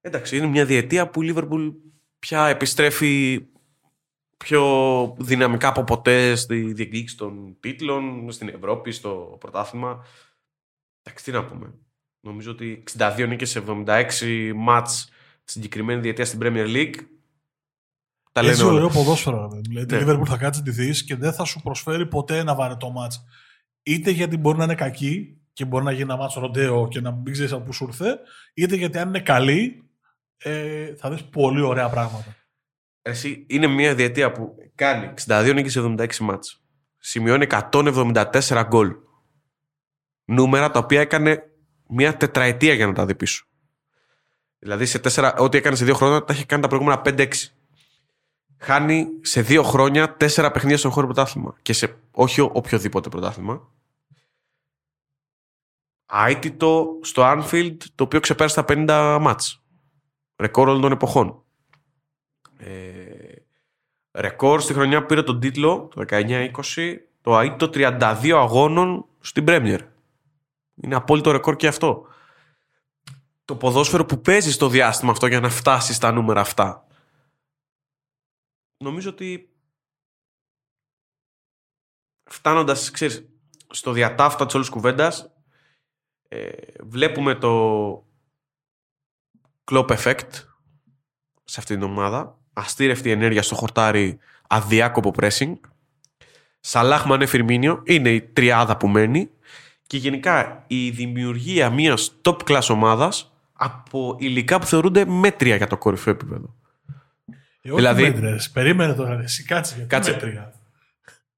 Εντάξει, είναι μια διετία που η Liverpool πια επιστρέφει πιο δυναμικά από ποτέ στη διεκδίκηση των τίτλων, στην Ευρώπη, στο πρωτάθλημα. Εντάξει, τι να πούμε. Νομίζω ότι 62 νίκες σε 76 μάτς στη συγκεκριμένη διετία στην Premier League. Τα λένε Έτσι ωραίο ποδόσφαιρο. Δηλαδή, ναι. η Liverpool θα κάτσεις τη δεις και δεν θα σου προσφέρει ποτέ ένα βαρετό μάτς. Είτε γιατί μπορεί να είναι κακή και μπορεί να γίνει ένα μάτσο ροντέο και να μην ξέρεις από πού σου ήρθε, είτε γιατί αν είναι καλή, ε, θα δεις πολύ ωραία πράγματα. Εσύ είναι μια διετία που κάνει 62 νίκες σε 76 μάτς. Σημειώνει 174 γκολ. Νούμερα τα οποία έκανε μια τετραετία για να τα δει πίσω. Δηλαδή σε τέσσερα, ό,τι έκανε σε δύο χρόνια τα έχει κάνει τα προηγούμενα 5-6. Χάνει σε δύο χρόνια τέσσερα παιχνίδια στον χώρο πρωτάθλημα. Και σε όχι οποιοδήποτε πρωτάθλημα. Άιτητο στο Anfield το οποίο ξεπέρασε τα 50 μάτς. Ρεκόρ όλων των εποχών. Ε, ρεκόρ στη χρονιά που πήρε τον τίτλο το 19-20 το αίτητο 32 αγώνων στην Πρέμιερ. Είναι απόλυτο ρεκόρ και αυτό. Το ποδόσφαιρο που παίζει στο διάστημα αυτό για να φτάσει στα νούμερα αυτά. Νομίζω ότι φτάνοντας, ξέρεις, στο διατάφτα της όλης κουβέντας ε, βλέπουμε το Klopp Effect σε αυτήν την ομάδα. Αστήρευτη ενέργεια στο χορτάρι, αδιάκοπο pressing. Σαλάχ Μανέ Φιρμίνιο είναι η τριάδα που μένει και γενικά η δημιουργία μιας top class ομάδας από υλικά που θεωρούνται μέτρια για το κορυφαίο επίπεδο. Ε, δηλαδή, μέτρες. Περίμενε τώρα, εσύ κάτσε, κάτσε. μέτρια.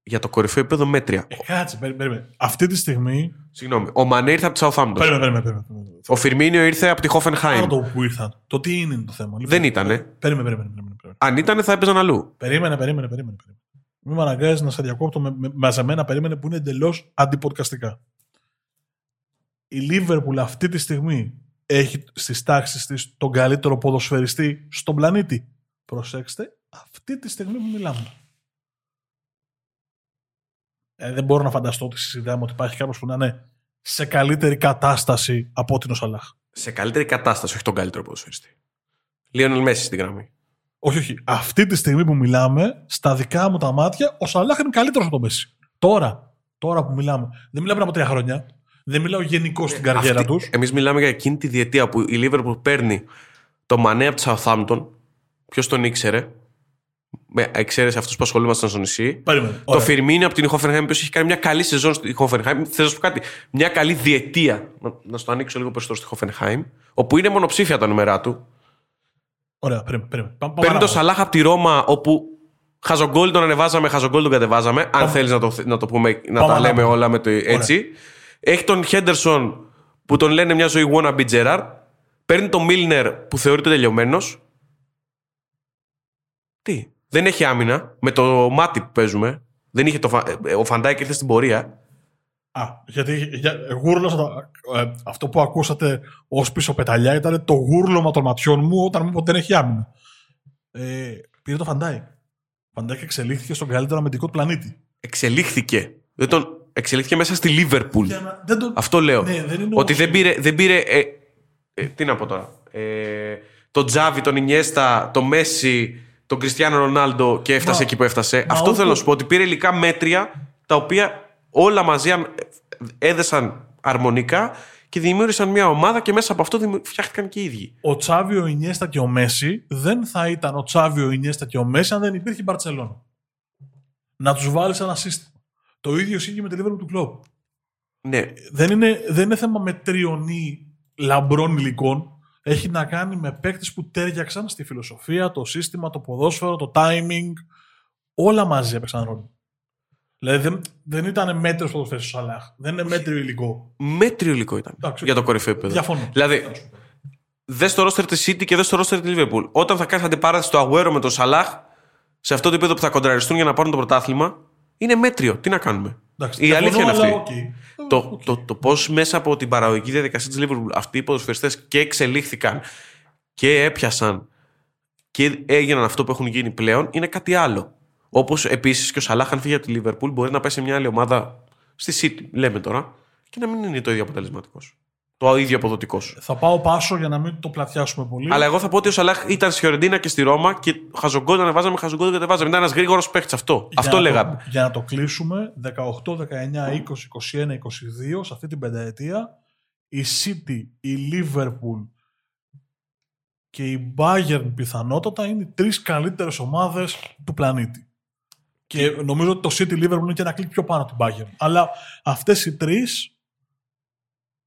Για το κορυφαίο επίπεδο μέτρια. Ε, κάτσε, περίμενε. Αυτή τη στιγμή. Συγγνώμη. Ο Μανέ ήρθε από τη Southampton. Περίμενε, περίμενε. περίμενε. Ο Φιρμίνιο ήρθε από τη Hoffenheim. το που ήρθαν. Το τι είναι το θέμα. Λοιπόν, Δεν ήτανε. Περίμενε, περίμενε. περίμενε, Αν ήτανε θα έπαιζαν αλλού. Περίμενε, περίμενε. περίμενε. Μην με αναγκάζεις να σε διακόπτω με, με, μαζεμένα περίμενε που είναι εντελώς αντιποδικαστικά. Η Λίβερπουλ αυτή τη στιγμή έχει στις τάξεις της τον καλύτερο ποδοσφαιριστή στον πλανήτη. Προσέξτε, αυτή τη στιγμή που μιλάμε. Ε, δεν μπορώ να φανταστώ ότι συζητάμε ότι υπάρχει κάποιος που να είναι σε καλύτερη κατάσταση από την ο Σαλάχ. Σε καλύτερη κατάσταση, όχι τον καλύτερο ποδοσφαιριστή. Λίονελ Μέση στην γραμμή. Όχι, όχι. Αυτή τη στιγμή που μιλάμε, στα δικά μου τα μάτια, ο Σαλάχ είναι καλύτερος από τον Μέση. Τώρα, τώρα που μιλάμε. Δεν μιλάμε από τρία χρόνια. Δεν μιλάω γενικώ στην ε, καριέρα τους. Εμείς μιλάμε για εκείνη τη διετία που η Λίβερπουλ παίρνει το Μανέ από τη Southampton. Ποιος τον ήξερε; Με εξαίρεση αυτούς που ασχολούμασταν στο νησί; Περίμενε, το Φιρμίνι από την Hoffenheim, που έχει κάνει μια καλή σεζόν στη Hoffenheim. Θέλω να σου πω κάτι; Μια καλή διετία. Να, να στο ανοίξω λίγο περισσότερο στη Hoffenheim. Όπου είναι μονοψήφια τα νούμερά του. Ωραία, περίμενε. Παίρνει το Σαλάχ από τη Ρώμα, όπου Χαζογκόλ τον ανεβάζαμε, Χαζογκόλ τον κατεβάζαμε. Αν θέλεις να το, να το πούμε, να τα λέμε όλα με το έτσι. Έχει τον Χέντερσον που τον λένε μια ζωή wannabe Gerrard. Παίρνει τον Μίλνερ που θεωρείται τελειωμένος. Τι; Δεν έχει άμυνα. Με το μάτι που παίζουμε. Δεν είχε το, ε, ο Φαν Ντάικ ήρθε στην πορεία. Α, γιατί για, γούρλωσα, ε, αυτό που ακούσατε ως πίσω πεταλιά ήταν το γούρλωμα των ματιών μου όταν μου ότι δεν έχει άμυνα. Ε, πήρε το Φαν Ντάικ. Φαν Ντάικ εξελίχθηκε στον καλύτερο αμυντικό του πλανήτη. Εξελίχθηκε. Δεν τον, εξελίχθηκε μέσα στη Λίβερπουλ. Αυτό λέω. Ναι, δεν ότι δεν πήρε. Δεν πήρε ε, ε, τι να πω τώρα. Ε, τον Τζάβι, τον Ινιέστα, τον Μέση, τον Κριστιανό Ρονάλντο και έφτασε εκεί που έφτασε. Αυτό θέλω να σου πω. Ότι πήρε υλικά μέτρια τα οποία όλα μαζί έδεσαν αρμονικά και δημιούργησαν μια ομάδα και μέσα από αυτό φτιάχτηκαν και οι ίδιοι. Ο Τσάβιο, ο Ινιέστα και ο Μέση δεν θα ήταν ο Τσάβιο, ο Ινιέστα και ο Μέση αν δεν υπήρχε η Μπαρσελόνα. Να τους βάλεις ένα σύστημα. Το ίδιο ισχύει με τη Liverpool του κλοπ. Ναι. Δεν είναι, δεν είναι θέμα μετριονή λαμπρών υλικών. Έχει να κάνει με παίκτες που τέριαξαν στη φιλοσοφία, το σύστημα, το ποδόσφαιρο, το timing. Όλα μαζί έπαιξαν ρόλο. Δηλαδή δεν, δεν ήταν μέτριος ποδοσφαιριστή ο Σαλάχ. Δεν είναι μέτριο υλικό. Μέτριο υλικό ήταν. Εντάξει, για το κορυφαίο επίπεδο. Διαφωνώ. Δηλαδή, δες το ρόστερ της City και δες το ρόστερ της Liverpool. Όταν θα κάνει αντιπαράθεση το Αγουέρο με τον Σαλάχ, σε αυτό το επίπεδο που θα κοντραριστούν για να πάρουν το πρωτάθλημα, είναι μέτριο. Τι να κάνουμε; Εντάξει, η αλήθεια είναι αυτή. Okay. Το, okay. το, το, το πώς μέσα από την παραγωγική διαδικασία της Liverpool αυτοί οι ποδοσφαιριστές και εξελίχθηκαν και έπιασαν και έγιναν αυτό που έχουν γίνει πλέον είναι κάτι άλλο. Όπως επίσης και ο Σαλάχ, αν φύγει από τη Liverpool, μπορεί να πάει σε μια άλλη ομάδα στη City, λέμε τώρα, και να μην είναι το ίδιο αποτελεσματικός. Το ίδιο αποδοτικό. Θα πάω πάσο για να μην το πλατιάσουμε πολύ. Αλλά εγώ θα πω ότι ο Σαλάχ ήταν στη Φιωρεντίνα και στη Ρώμα και χαζογκό να βάζαμε, χαζογκό δεν κατεβάζαμε. Ήταν ένας γρήγορος παίχτη αυτό. Για αυτό να λέγαμε. Το, για να το κλείσουμε, 18, 19, 20, 21, 22, σε αυτή την πενταετία, η City, η Liverpool και η Bayern πιθανότατα είναι οι τρεις καλύτερες ομάδες του πλανήτη. Και νομίζω ότι το City Liverpool είναι και ένα κλικ πιο πάνω από την Bayern. Αλλά αυτές οι τρεις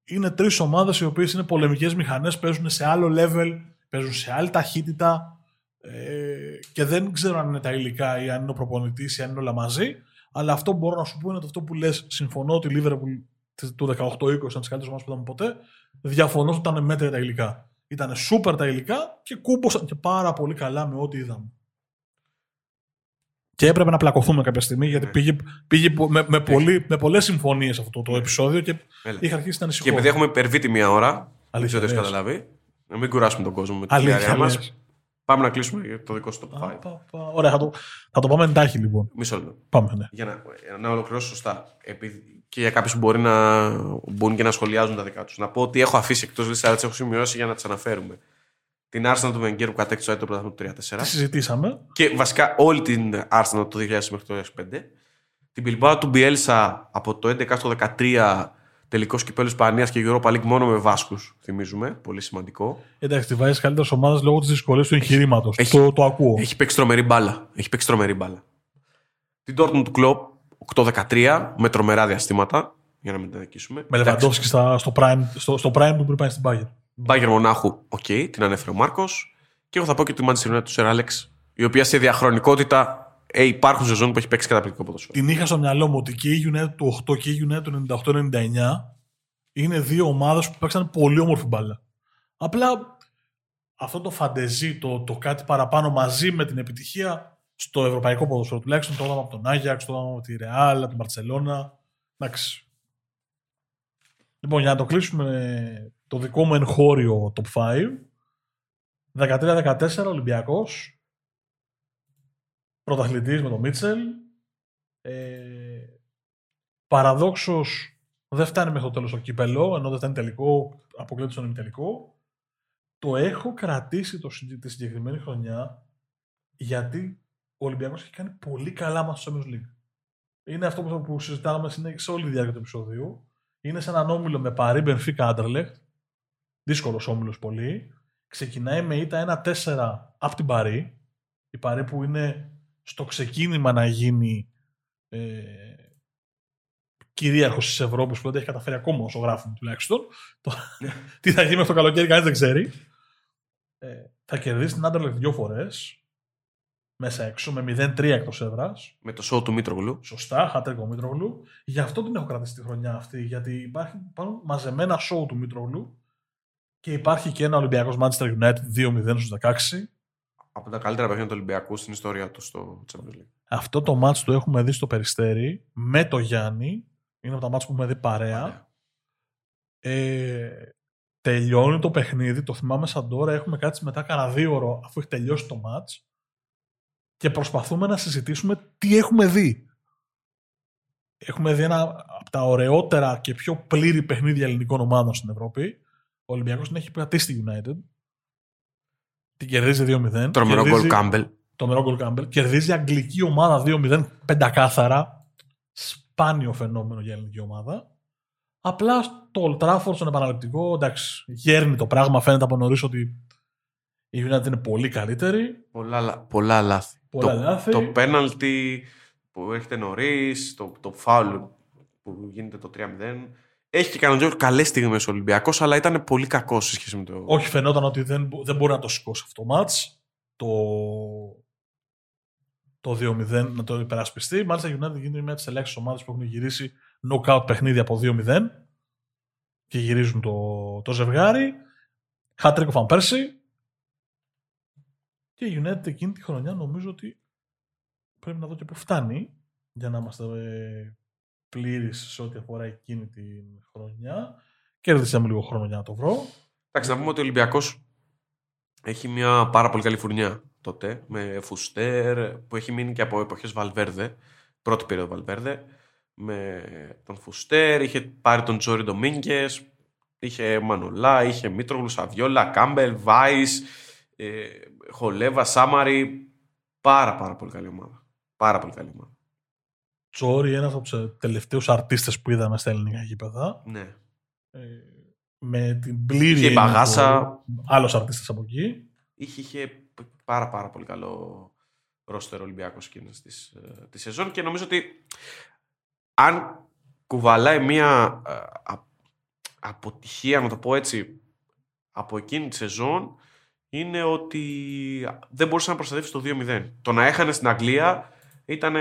είναι τρεις ομάδες οι οποίες είναι πολεμικές μηχανές, παίζουν σε άλλο level, παίζουν σε άλλη ταχύτητα ε, και δεν ξέρω αν είναι τα υλικά ή αν είναι ο προπονητής ή αν είναι όλα μαζί. Αλλά αυτό που μπορώ να σου πω είναι ότι αυτό που λες, συμφωνώ ότι η Liverpool του 18-20 ήταν τις καλύτερες ομάδες που είδαμε ποτέ, διαφωνώ ότι ήταν μέτρια τα υλικά. Ήταν σούπερ τα υλικά και κούμποσαν και πάρα πολύ καλά με ό,τι είδαμε. Και έπρεπε να πλακωθούμε κάποια στιγμή γιατί πήγε, πήγε με, με, πολύ, με πολλές συμφωνίες αυτό το επεισόδιο και Έλα. είχα αρχίσει να ανησυχώ. Και επειδή έχουμε υπερβεί τη μία ώρα, δεν ξέρω τι λες. έχεις καταλάβει, να μην κουράσουμε τον κόσμο με τη Αλήθεια, διάρκεια μας. λες. Πάμε να κλείσουμε για το δικό σου top 5. Α, πα, πα. Ωραία, θα το, θα το πάμε εντάχει λοιπόν. Μισό λεπτό. Πάμε, ναι. Για να, να ολοκληρώσω σωστά. Επειδή, και για κάποιους που μπορεί να μπουν και να σχολιάζουν τα δικά τους. Να πω ότι έχω αφήσει εκτός λίστα, αλλά τι έχω σημειώσει για να τις αναφέρουμε. Την Arsenal του Wenger που κατέκτησε το πρωτάθλημα του 3-4. Τι συζητήσαμε. Και βασικά όλη την Arsenal από το 2000 μέχρι το 2005. Την Bilbao του Bielsa από το 11 στο 13 τελικός κυπέλου Ισπανίας και Europa League μόνο με Βάσκους. Θυμίζουμε. Πολύ σημαντικό. Εντάξει, τη βάζεις καλύτερες ομάδες λόγω της δυσκολίας του εγχειρήματος. Έχει- Το, το ακούω. Έχει παίξει τρομερή μπάλα. Έχει παίξει τρομερή μπάλα. Την Dortmund του Klopp 8-13 με τρομερά διαστήματα. Για να μην τα νικήσουμε. Με Λεβαντόφσκι στα- στο prime, στο, στο prime του πριν πάει στην Bayern. Μπάγερν Μονάχου, οκ, την ανέφερε ο Μάρκος. Και εγώ θα πω και τη Manchester United του Σερ Άλεξ, η οποία σε διαχρονικότητα ε, υπάρχουν σεζόν που έχει παίξει καταπληκτικό ποδόσφαιρο. Την είχα στο μυαλό μου ότι και η United του 8 και η United του 98-99 είναι δύο ομάδες που παίξαν πολύ όμορφη μπάλα. Απλά αυτό το φαντεζί, το, το κάτι παραπάνω μαζί με την επιτυχία στο ευρωπαϊκό ποδόσφαιρο. Τουλάχιστον το είδαμε από τον Άγιαξ, το είδαμε από τη Ρεάλ, από την Μπαρσελόνα. Εντάξει. Λοιπόν, για να το κλείσουμε το δικό μου εγχώριο top 5. 13-14 Ολυμπιακός. Πρωταθλητής με τον Μίτσελ. Ε, παραδόξως δεν φτάνει μέχρι το τέλος το κύπελο, ενώ δεν φτάνει τελικό, αποκλείεται στον ημιτελικό. Το έχω κρατήσει το, συγκε- τη συγκεκριμένη χρονιά γιατί ο Ολυμπιακός έχει κάνει πολύ καλά μας στο Champions League. Είναι αυτό που- που συζητάμε συνέχεια σε όλη τη διάρκεια του επεισοδίου. Είναι σε έναν όμιλο με Παρί, Μπενφίκα, Άντερλεχτ. Δύσκολος όμιλος πολύ. Ξεκινάει με ήττα 1-4 από την Παρί. Η Παρί που είναι στο ξεκίνημα να γίνει ε, κυρίαρχος της Ευρώπης που δεν τα έχει καταφέρει ακόμα όσο γράφουμε τουλάχιστον. Το- τι θα γίνει με το καλοκαίρι, κανείς δεν ξέρει. Ε, θα κερδίσει την Άντερλεχτ δύο φορές. Μέσα έξω με 0-3 εκτός έδρας. Με το show του Μήτρογλου. Σωστά, χατρίκο Μήτρογλου. Γι' αυτό την έχω κρατήσει τη χρονιά αυτή. Γιατί υπάρχει, υπάρχουν μαζεμένα show του Μήτρογλου και υπάρχει και ένα Ολυμπιακός Manchester United 2-0 στου 16. Από τα καλύτερα παιχνίδια του Ολυμπιακού στην ιστορία του στο Champions League. Αυτό το match το έχουμε δει στο Περιστέρι με το Γιάννη. Είναι από τα match που έχουμε δει παρέα. Ωραία. Ε, τελειώνει το παιχνίδι, το θυμάμαι σαν τώρα, έχουμε κάτσει μετά κανένα δίωρο αφού έχει τελειώσει το ματς και προσπαθούμε να συζητήσουμε τι έχουμε δει. Έχουμε δει ένα από τα ωραιότερα και πιο πλήρη παιχνίδια ελληνικών ομάδων στην Ευρώπη. Ο Ολυμπιακός την έχει πατήσει στη United. Την κερδίζει 2-0. Τρομερό Κερδίζει- γκολ Κάμπελ. Τρομερό γκολ Κάμπελ. Κερδίζει αγγλική ομάδα 2-0 πεντακάθαρα. Σπάνιο φαινόμενο για ελληνική ομάδα. Απλά στο Old Trafford, στον επαναληπτικό, εντάξει, γέρνει το πράγμα. Φαίνεται από νωρίς ότι η United είναι πολύ καλύτερη. Πολλά, λα- πολλά λάθη. Πολλά το, λάθη. το πέναλτι που έρχεται νωρίς, το, το φάουλ που γίνεται το 3-0. Έχει και κανένα δυο καλές στιγμές ο Ολυμπιακός, αλλά ήταν πολύ κακό σε σχέση με το. Όχι, φαινόταν ότι δεν, μπο- δεν μπορεί να το σηκώσει αυτό το match. Το, το 2-0 να το υπερασπιστεί. Μάλιστα η United γίνεται μια από τις ελάχιστες ομάδες που έχουν γυρίσει knockout παιχνίδι από 2-0 και γυρίζουν το, το ζευγάρι. Χάτρικο Φαν Πέρσι. Και η United εκείνη τη χρονιά νομίζω ότι πρέπει να δω και που φτάνει για να είμαστε ε, πλήρεις σε ό,τι αφορά εκείνη τη χρονιά. Κέρδισε μου λίγο χρόνο για να το βρω. Εντάξει, να πούμε ότι ο Ολυμπιακός έχει μια πάρα πολύ καλή φουρνιά τότε. Με Φουστέρ που έχει μείνει και από εποχές Βαλβέρδε. Πρώτη περίοδο Βαλβέρδε. Με τον Φουστέρ, είχε πάρει τον Τζόρι Ντομίνγκες. Είχε Μανολά, είχε Μήτρογλους, Σαβιόλα, Κάμπελ, Βάη, ε, Χολέβα, Σάμαρη. Πάρα πάρα πολύ καλή ομάδα. Πάρα πολύ καλή ομάδα. Τσόρι, ένας από τους τελευταίους αρτίστες που είδαμε στα ελληνικά γήπεδα. Ναι. Ε, με την πλήρη. Είχε μπαγάσα. Άλλος αρτίστας από εκεί. Είχε, είχε πάρα, πάρα πολύ καλό ρόστερ Ολυμπιακός εκείνη τη τη σεζόν και νομίζω ότι αν κουβαλάει μια ε, α- αποτυχία, να το πω έτσι, από εκείνη τη σεζόν είναι ότι δεν μπορούσε να προστατεύσει το 2-0. Το να έχανε στην Αγγλία ήταν.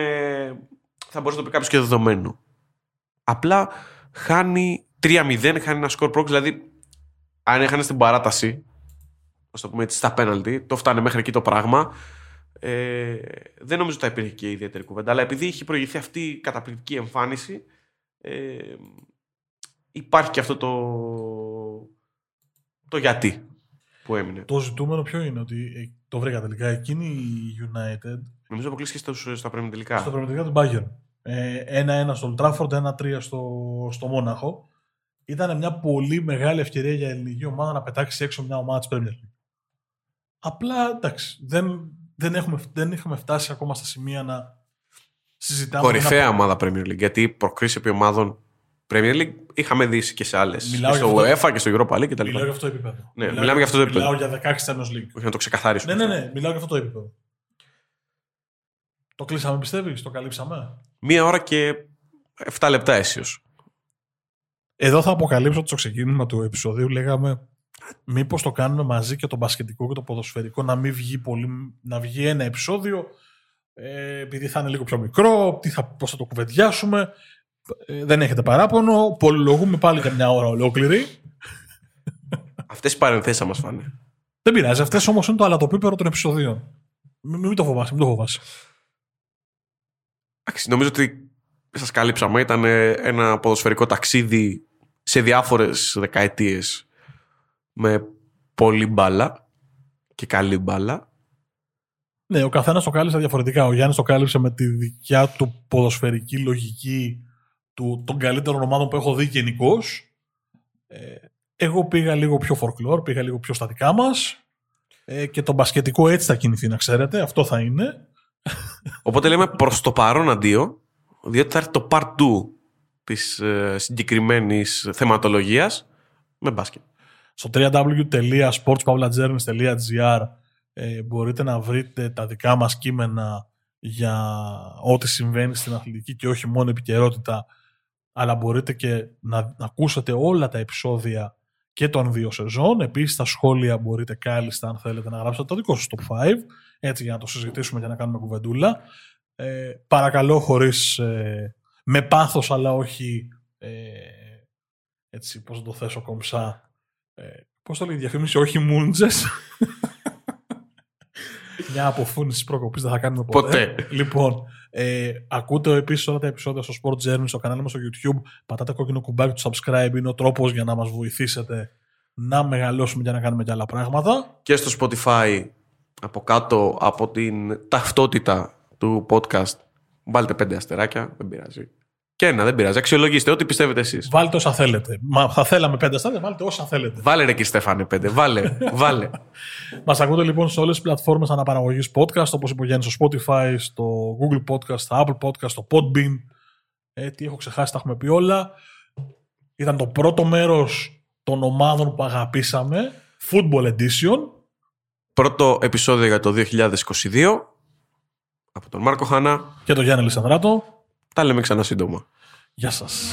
Θα μπορούσε να το πει κάποιος και δεδομένο. Απλά χάνει 3-0, χάνει ένα σκορ πρόκληση. Δηλαδή, αν έχανε στην παράταση, ας το πούμε έτσι, στα πέναλτι, το φτάνε μέχρι εκεί το πράγμα. Ε, δεν νομίζω ότι θα υπήρχε και ιδιαίτερη κουβέντα. Αλλά επειδή είχε προηγηθεί αυτή η καταπληκτική εμφάνιση, ε, υπάρχει και αυτό το, το γιατί που έμεινε. Το ζητούμενο ποιο είναι, ότι ε, το βρήκα τελικά. Εκείνη η United Νομίζω αποκλείστηκε στους- στα προημιτελικά. στο πραγματικά του Bayern. Ε, Ένα-ένα στο Old Trafford, ένα-τρία στο, στο Μόναχο. Ήταν μια πολύ μεγάλη ευκαιρία για ελληνική ομάδα να πετάξει έξω μια ομάδα της Premier League. Απλά εντάξει, δεν, δεν, έχουμε, δεν είχαμε φτάσει ακόμα στα σημεία να συζητάμε. Κορυφαία ένα- ομάδα Premier League. Γιατί προκρίσει επί ομάδων Premier League είχαμε δει και σε άλλες. Μιλάω Και στο για αυτό- UEFA και στο Europa League κτλ. Μιλάω για αυτό το επίπεδο. Ναι, μιλάμε για αυτό το επίπεδο. Μιλάω για 16 Champions League. Όχι να το ξεκαθαρίσουμε. Ναι, ναι, ναι, μιλάω για αυτό το επίπεδο. Το κλείσαμε, πιστεύεις, το καλύψαμε; Μία ώρα και 7 λεπτά αίσιος. Εδώ θα αποκαλύψω ότι στο ξεκίνημα του επεισοδίου λέγαμε μήπως το κάνουμε μαζί και το μπασκετικό και το ποδοσφαιρικό να μην βγει, πολύ, να βγει ένα επεισόδιο ε, επειδή θα είναι λίγο πιο μικρό, τι θα, πώς θα το κουβεντιάσουμε. Ε, δεν έχετε παράπονο, πολυλογούμε πάλι για μια ώρα ολόκληρη. Αυτές οι παρενθέσεις θα μας φάνε. Δεν πειράζει, αυτές όμως είναι το αλατοπίπερο των επεισοδίων. Μην, μην το φοβάσαι, μην το φοβάσαι. Εντάξει, Νομίζω ότι σας καλύψαμε. Ήταν ε, ένα ποδοσφαιρικό ταξίδι σε διάφορες δεκαετίες με πολύ μπάλα και καλή μπάλα. Ναι, ο καθένας το κάλυψε διαφορετικά. Ο Γιάννης το κάλυψε με τη δικιά του ποδοσφαιρική λογική του, των καλύτερων ομάδων που έχω δει γενικώς. Ε, εγώ πήγα λίγο πιο folklore, πήγα λίγο πιο στα δικά μας. Ε, και το μπασκετικό έτσι θα κινηθεί, να ξέρετε. Αυτό θα είναι. Οπότε λέμε προς το παρόν αντίο, διότι θα έρθει το part 2 της ε, συγκεκριμένης θεματολογίας με μπάσκετ. Στο www.sportspavlagernis.gr ε, μπορείτε να βρείτε τα δικά μας κείμενα για ό,τι συμβαίνει στην αθλητική και όχι μόνο επικαιρότητα αλλά μπορείτε και να, να ακούσετε όλα τα επεισόδια και των δύο σεζόν. Επίσης στα σχόλια μπορείτε κάλλιστα αν θέλετε να γράψετε το δικό σας top 5 έτσι για να το συζητήσουμε και να κάνουμε κουβεντούλα. Ε, παρακαλώ χωρίς ε, με πάθος αλλά όχι ε, έτσι πώς να το θέσω κομψά ε, πώς το λέει η διαφήμιση, όχι μούντζες. Μια αποφούνηση προκοπής δεν θα κάνουμε ποτέ. Ποτέ. Λοιπόν, ε, ακούτε επίσης όλα τα επεισόδια στο Sport Journey, στο κανάλι μας στο YouTube. Πατάτε κόκκινο κουμπάκι του subscribe, είναι ο τρόπος για να μας βοηθήσετε να μεγαλώσουμε και να κάνουμε και άλλα πράγματα. Και στο Spotify, από κάτω από την ταυτότητα του podcast, βάλτε πέντε αστεράκια, δεν πειράζει. Και ένα, δεν πειράζει. Αξιολογήστε ό,τι πιστεύετε εσείς. Βάλτε όσα θέλετε. Μα θα θέλαμε πέντε στάδια, βάλτε όσα θέλετε. Βάλε ρε και Στέφανε πέντε, βάλε, βάλε. Μας ακούτε λοιπόν σε όλες τις πλατφόρμες αναπαραγωγής podcast, όπως είπε ο Γιάννης στο Spotify, στο Google Podcast, στο Apple Podcast, στο Podbean. Ε, τι έχω ξεχάσει, τα έχουμε πει όλα. Ήταν το πρώτο μέρος των ομάδων που αγαπήσαμε. Football Edition. Πρώτο επεισόδιο για το 2022 από τον Μάρκο Χάνα. Και το Γιάννη Λισανδράτο. Τα λέμε ξανά σύντομα. Γεια σας.